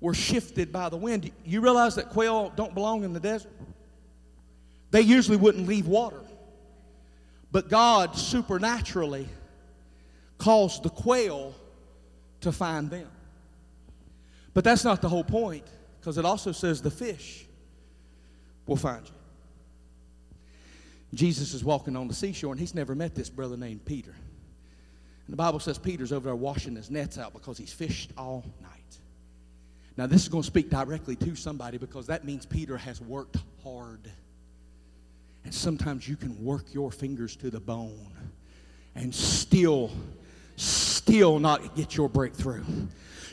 were shifted by the wind. You realize that quail don't belong in the desert? They usually wouldn't leave water. But God supernaturally caused the quail to find them. But that's not the whole point, because it also says the fish will find you. Jesus is walking on the seashore, and he's never met this brother named Peter. And the Bible says Peter's over there washing his nets out because he's fished all night. Now, this is going to speak directly to somebody because that means Peter has worked hard. And sometimes you can work your fingers to the bone and still, still not get your breakthrough.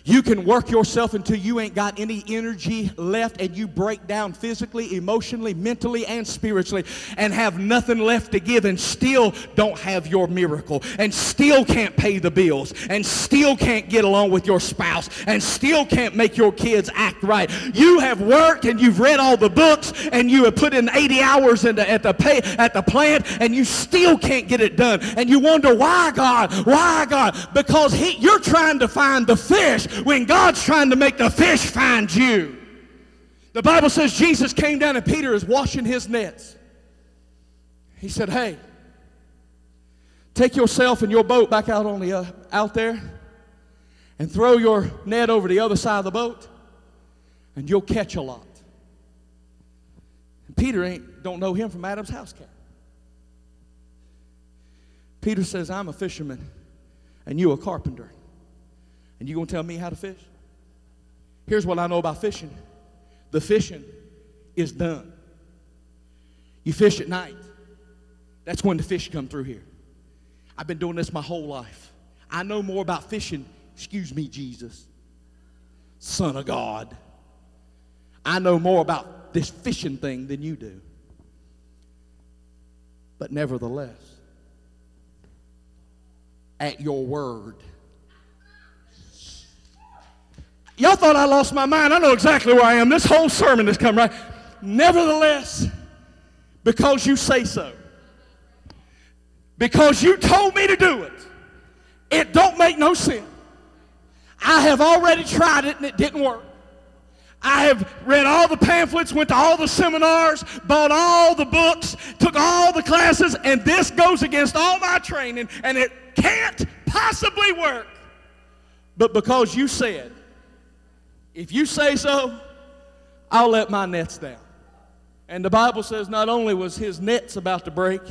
You can work yourself until you ain't got any energy left and you break down physically, emotionally, mentally, and spiritually and have nothing left to give and still don't have your miracle and still can't pay the bills and still can't get along with your spouse and still can't make your kids act right. You have worked and you've read all the books and you have put in 80 hours the, at, the pay, at the plant and you still can't get it done. And you wonder, why God? Why God? Because he, you're trying to find the fish when God's trying to make the fish find you. The Bible says Jesus came down and Peter is washing his nets. He said, Hey, take yourself and your boat back out on the uh, out there and throw your net over the other side of the boat and you'll catch a lot. And Peter ain't don't know him from Adam's house cat. Peter says, I'm a fisherman and you a carpenter. And you gonna tell me how to fish? Here's what I know about fishing. The fishing is done. You fish at night. That's when the fish come through here. I've been doing this my whole life. I know more about fishing, excuse me, Jesus, Son of God. I know more about this fishing thing than you do. But nevertheless, at your word, Y'all thought I lost my mind. I know exactly where I am. This whole sermon has come right. Nevertheless, because you say so, because you told me to do it, it don't make no sense. I have already tried it and it didn't work. I have read all the pamphlets, went to all the seminars, bought all the books, took all the classes, and this goes against all my training, and it can't possibly work. But because you said, if you say so, I'll let my nets down. And the Bible says not only was his nets about to break,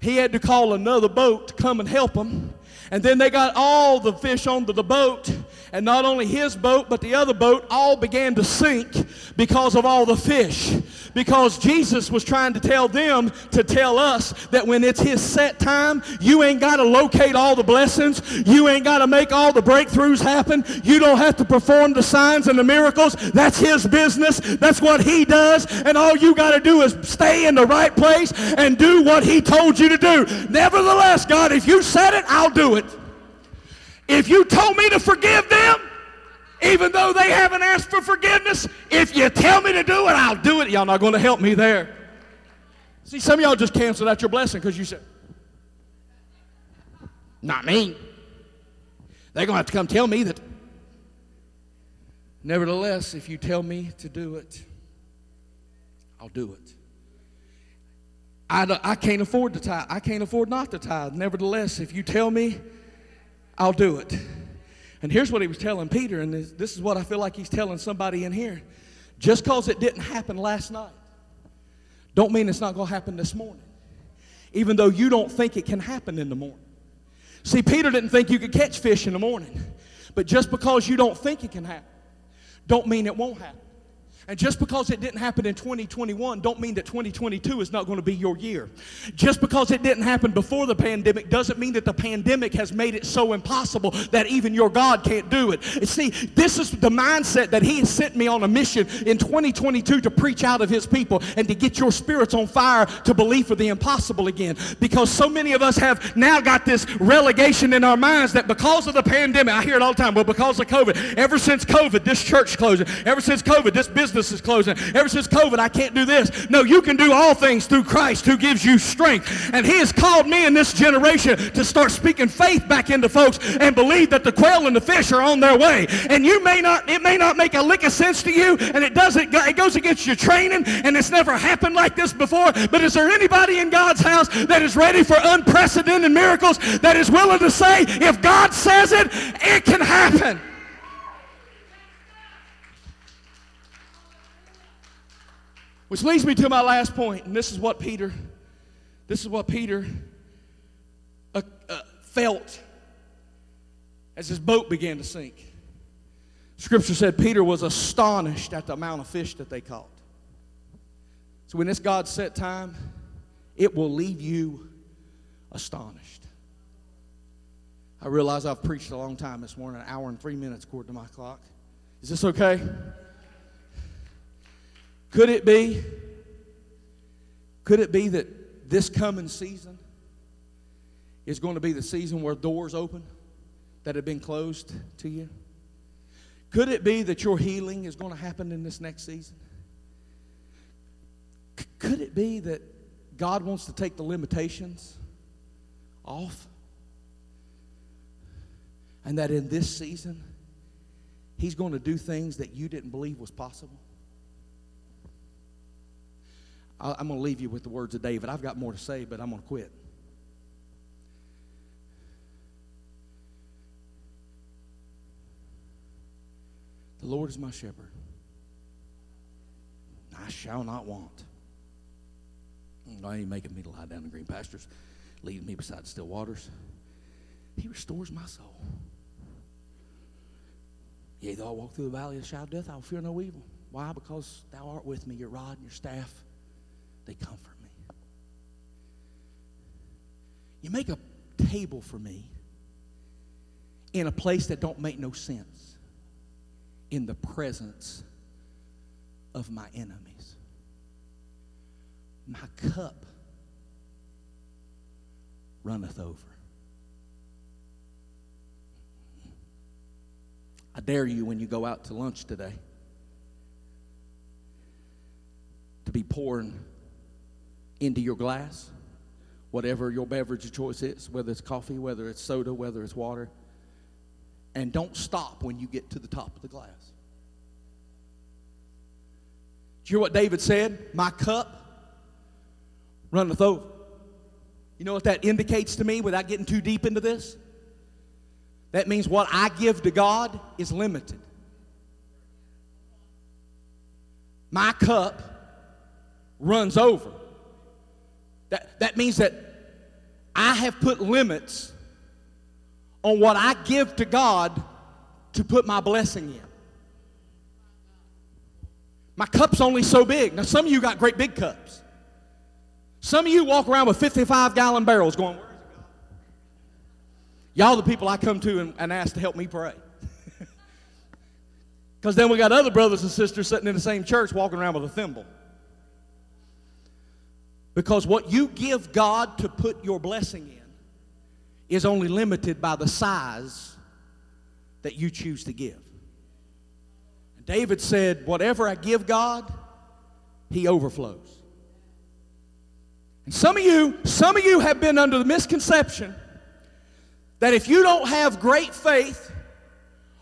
he had to call another boat to come and help him. And then they got all the fish onto the boat. And not only his boat, but the other boat all began to sink because of all the fish. Because Jesus was trying to tell them to tell us that when it's his set time, you ain't got to locate all the blessings. You ain't got to make all the breakthroughs happen. You don't have to perform the signs and the miracles. That's his business. That's what he does. And all you got to do is stay in the right place and do what he told you to do. Nevertheless, God, if you said it, I'll do it. If you told me to forgive them, even though they haven't asked for forgiveness, if you tell me to do it, I'll do it. Y'all not going to help me there. See, some of y'all just canceled out your blessing because you said, not me. They're going to have to come tell me that. Nevertheless, if you tell me to do it, I'll do it. I, I can't afford to tithe. I can't afford not to tithe. Nevertheless, if you tell me I'll do it. And here's what he was telling Peter, and this, this, is what I feel like he's telling somebody in here. Just because it didn't happen last night, don't mean it's not going to happen this morning. Even though you don't think it can happen in the morning. See, Peter didn't think you could catch fish in the morning. But just because you don't think it can happen, don't mean it won't happen. And just because it didn't happen in 2021 don't mean that 2022 is not going to be your year. Just because it didn't happen before the pandemic doesn't mean that the pandemic has made it so impossible that even your God can't do it. See, this is the mindset that he has sent me on a mission in 2022 to preach out of his people and to get your spirits on fire to believe for the impossible again. Because so many of us have now got this relegation in our minds that because of the pandemic, I hear it all the time, well, because of COVID, ever since COVID, this church closing, ever since COVID, this business business is closing. Ever since COVID, I can't do this. No, you can do all things through Christ who gives you strength. And He has called me in this generation to start speaking faith back into folks and believe that the quail and the fish are on their way. And you may not, it may not make a lick of sense to you, and it doesn't, it goes against your training, and it's never happened like this before. But is there anybody in God's house that is ready for unprecedented miracles that is willing to say, if God says it, it can happen? Which leads me to my last point, and this is what Peter, this is what Peter uh, uh, felt as his boat began to sink. Scripture said Peter was astonished at the amount of fish that they caught. So when it's God set time, it will leave you astonished. I realize I've preached a long time this morning, an hour and three minutes according to my clock. Is this okay? Could it be? Could it be that this coming season is going to be the season where doors open that have been closed to you? Could it be that your healing is going to happen in this next season? C- could it be that God wants to take the limitations off? And that in this season, He's going to do things that you didn't believe was possible. I'm going to leave you with the words of David. I've got more to say, but I'm going to quit. The Lord is my shepherd. I shall not want. I ain't making me to lie down in green pastures, leading me beside still waters. He restores my soul. Yea, though I walk through the valley of the shadow of death, I will fear no evil. Why? Because thou art with me, your rod and your staff, they comfort me. You make a table for me in a place that don't make no sense in the presence of my enemies. My cup runneth over. I dare you when you go out to lunch today to be pouring into your glass whatever your beverage of choice is, whether it's coffee, whether it's soda, whether it's water. And don't stop when you get to the top of the glass. Do you hear what David said? My cup runneth over. You know what that indicates to me without getting too deep into this? That means what I give to God is limited. My cup runs over. That, that means that I have put limits on what I give to God to put my blessing in. My cup's only so big. Now, some of you got great big cups. Some of you walk around with 55 gallon barrels going, Y'all the people I come to and, and ask to help me pray. *laughs* Because then we got other brothers and sisters sitting in the same church walking around with a thimble. Because what you give God to put your blessing in is only limited by the size that you choose to give. And David said, Whatever I give God, He overflows. And some of you, some of you have been under the misconception that if you don't have great faith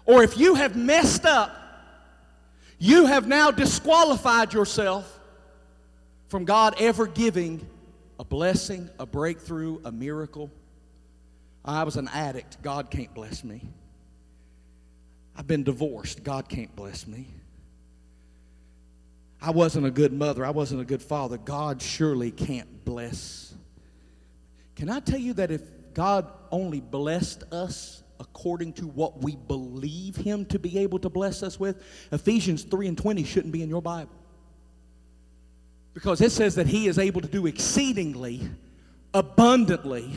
or if you have messed up, you have now disqualified yourself from God ever giving a blessing, a breakthrough, a miracle. I was an addict. God can't bless me. I've been divorced. God can't bless me. I wasn't a good mother. I wasn't a good father. God surely can't bless. Can I tell you that if God only blessed us according to what we believe Him to be able to bless us with, Ephesians 3 and 20 shouldn't be in your Bible. Because it says that He is able to do exceedingly, abundantly,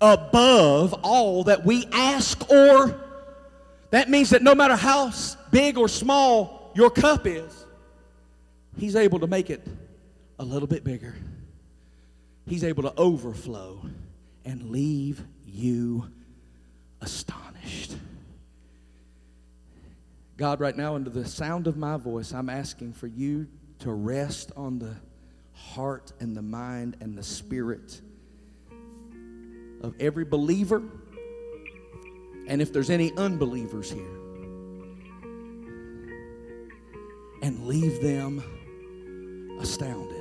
above all that we ask or. That means that no matter how big or small your cup is, He's able to make it a little bit bigger. He's able to overflow and leave you astonished. God, right now, under the sound of my voice, I'm asking for you to rest on the heart and the mind and the spirit of every believer. And if there's any unbelievers here, and leave them astounded.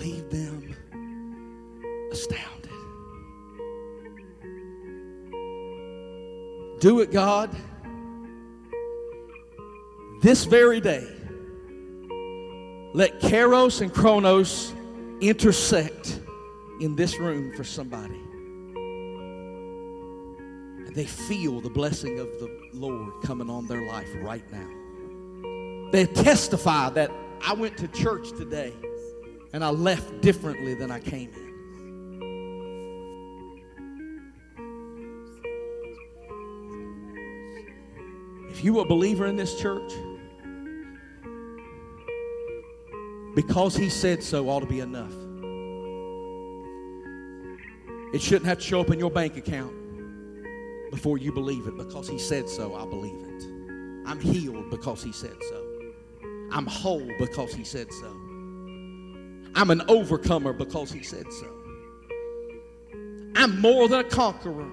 leave them astounded. Do it, God, this very day. Let Kairos and Chronos intersect in this room for somebody. And they feel the blessing of the Lord coming on their life right now. They testify that I went to church today and I left differently than I came in. If you a believer in this church, because he said so ought to be enough. It shouldn't have to show up in your bank account before you believe it. Because he said so, I believe it. I'm healed because he said so. I'm whole because he said so. I'm an overcomer because he said so. I'm more than a conqueror.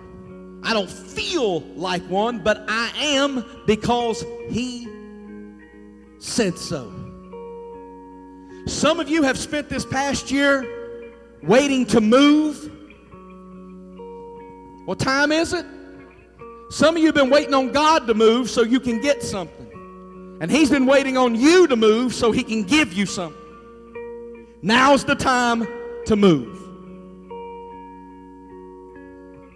I don't feel like one, but I am because He said so. Some of you have spent this past year waiting to move. What time is it? Some of you have been waiting on God to move so you can get something. And He's been waiting on you to move so He can give you something. Now's the time to move.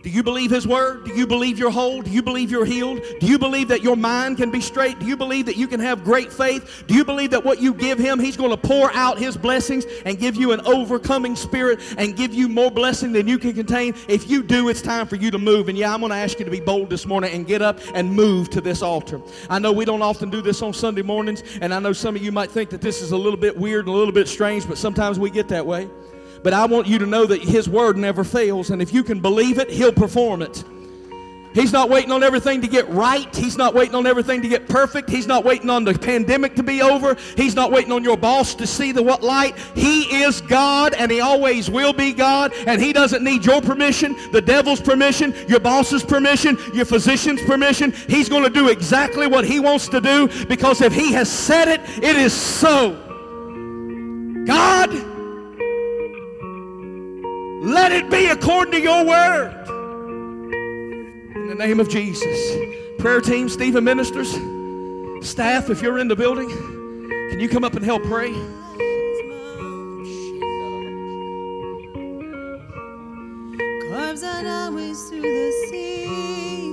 Do you believe His Word? Do you believe you're whole? Do you believe you're healed? Do you believe that your mind can be straight? Do you believe that you can have great faith? Do you believe that what you give Him, He's going to pour out His blessings and give you an overcoming spirit and give you more blessing than you can contain? If you do, it's time for you to move. And yeah, I'm going to ask you to be bold this morning and get up and move to this altar. I know we don't often do this on Sunday mornings, and I know some of you might think that this is a little bit weird and a little bit strange, but sometimes we get that way. But I want you to know that His word never fails, and if you can believe it, He'll perform it. He's not waiting on everything to get right. He's not waiting on everything to get perfect. He's not waiting on the pandemic to be over. He's not waiting on your boss to see the what light. He is God and he always will be God and he doesn't need your permission, the devil's permission, your boss's permission, your physician's permission. He's going to do exactly what he wants to do because if he has said it, it is so. God, let it be according to your word. In the name of Jesus. Prayer team, Stephen Ministers, staff, if you're in the building, can you come up and help pray? Carves always through the sea.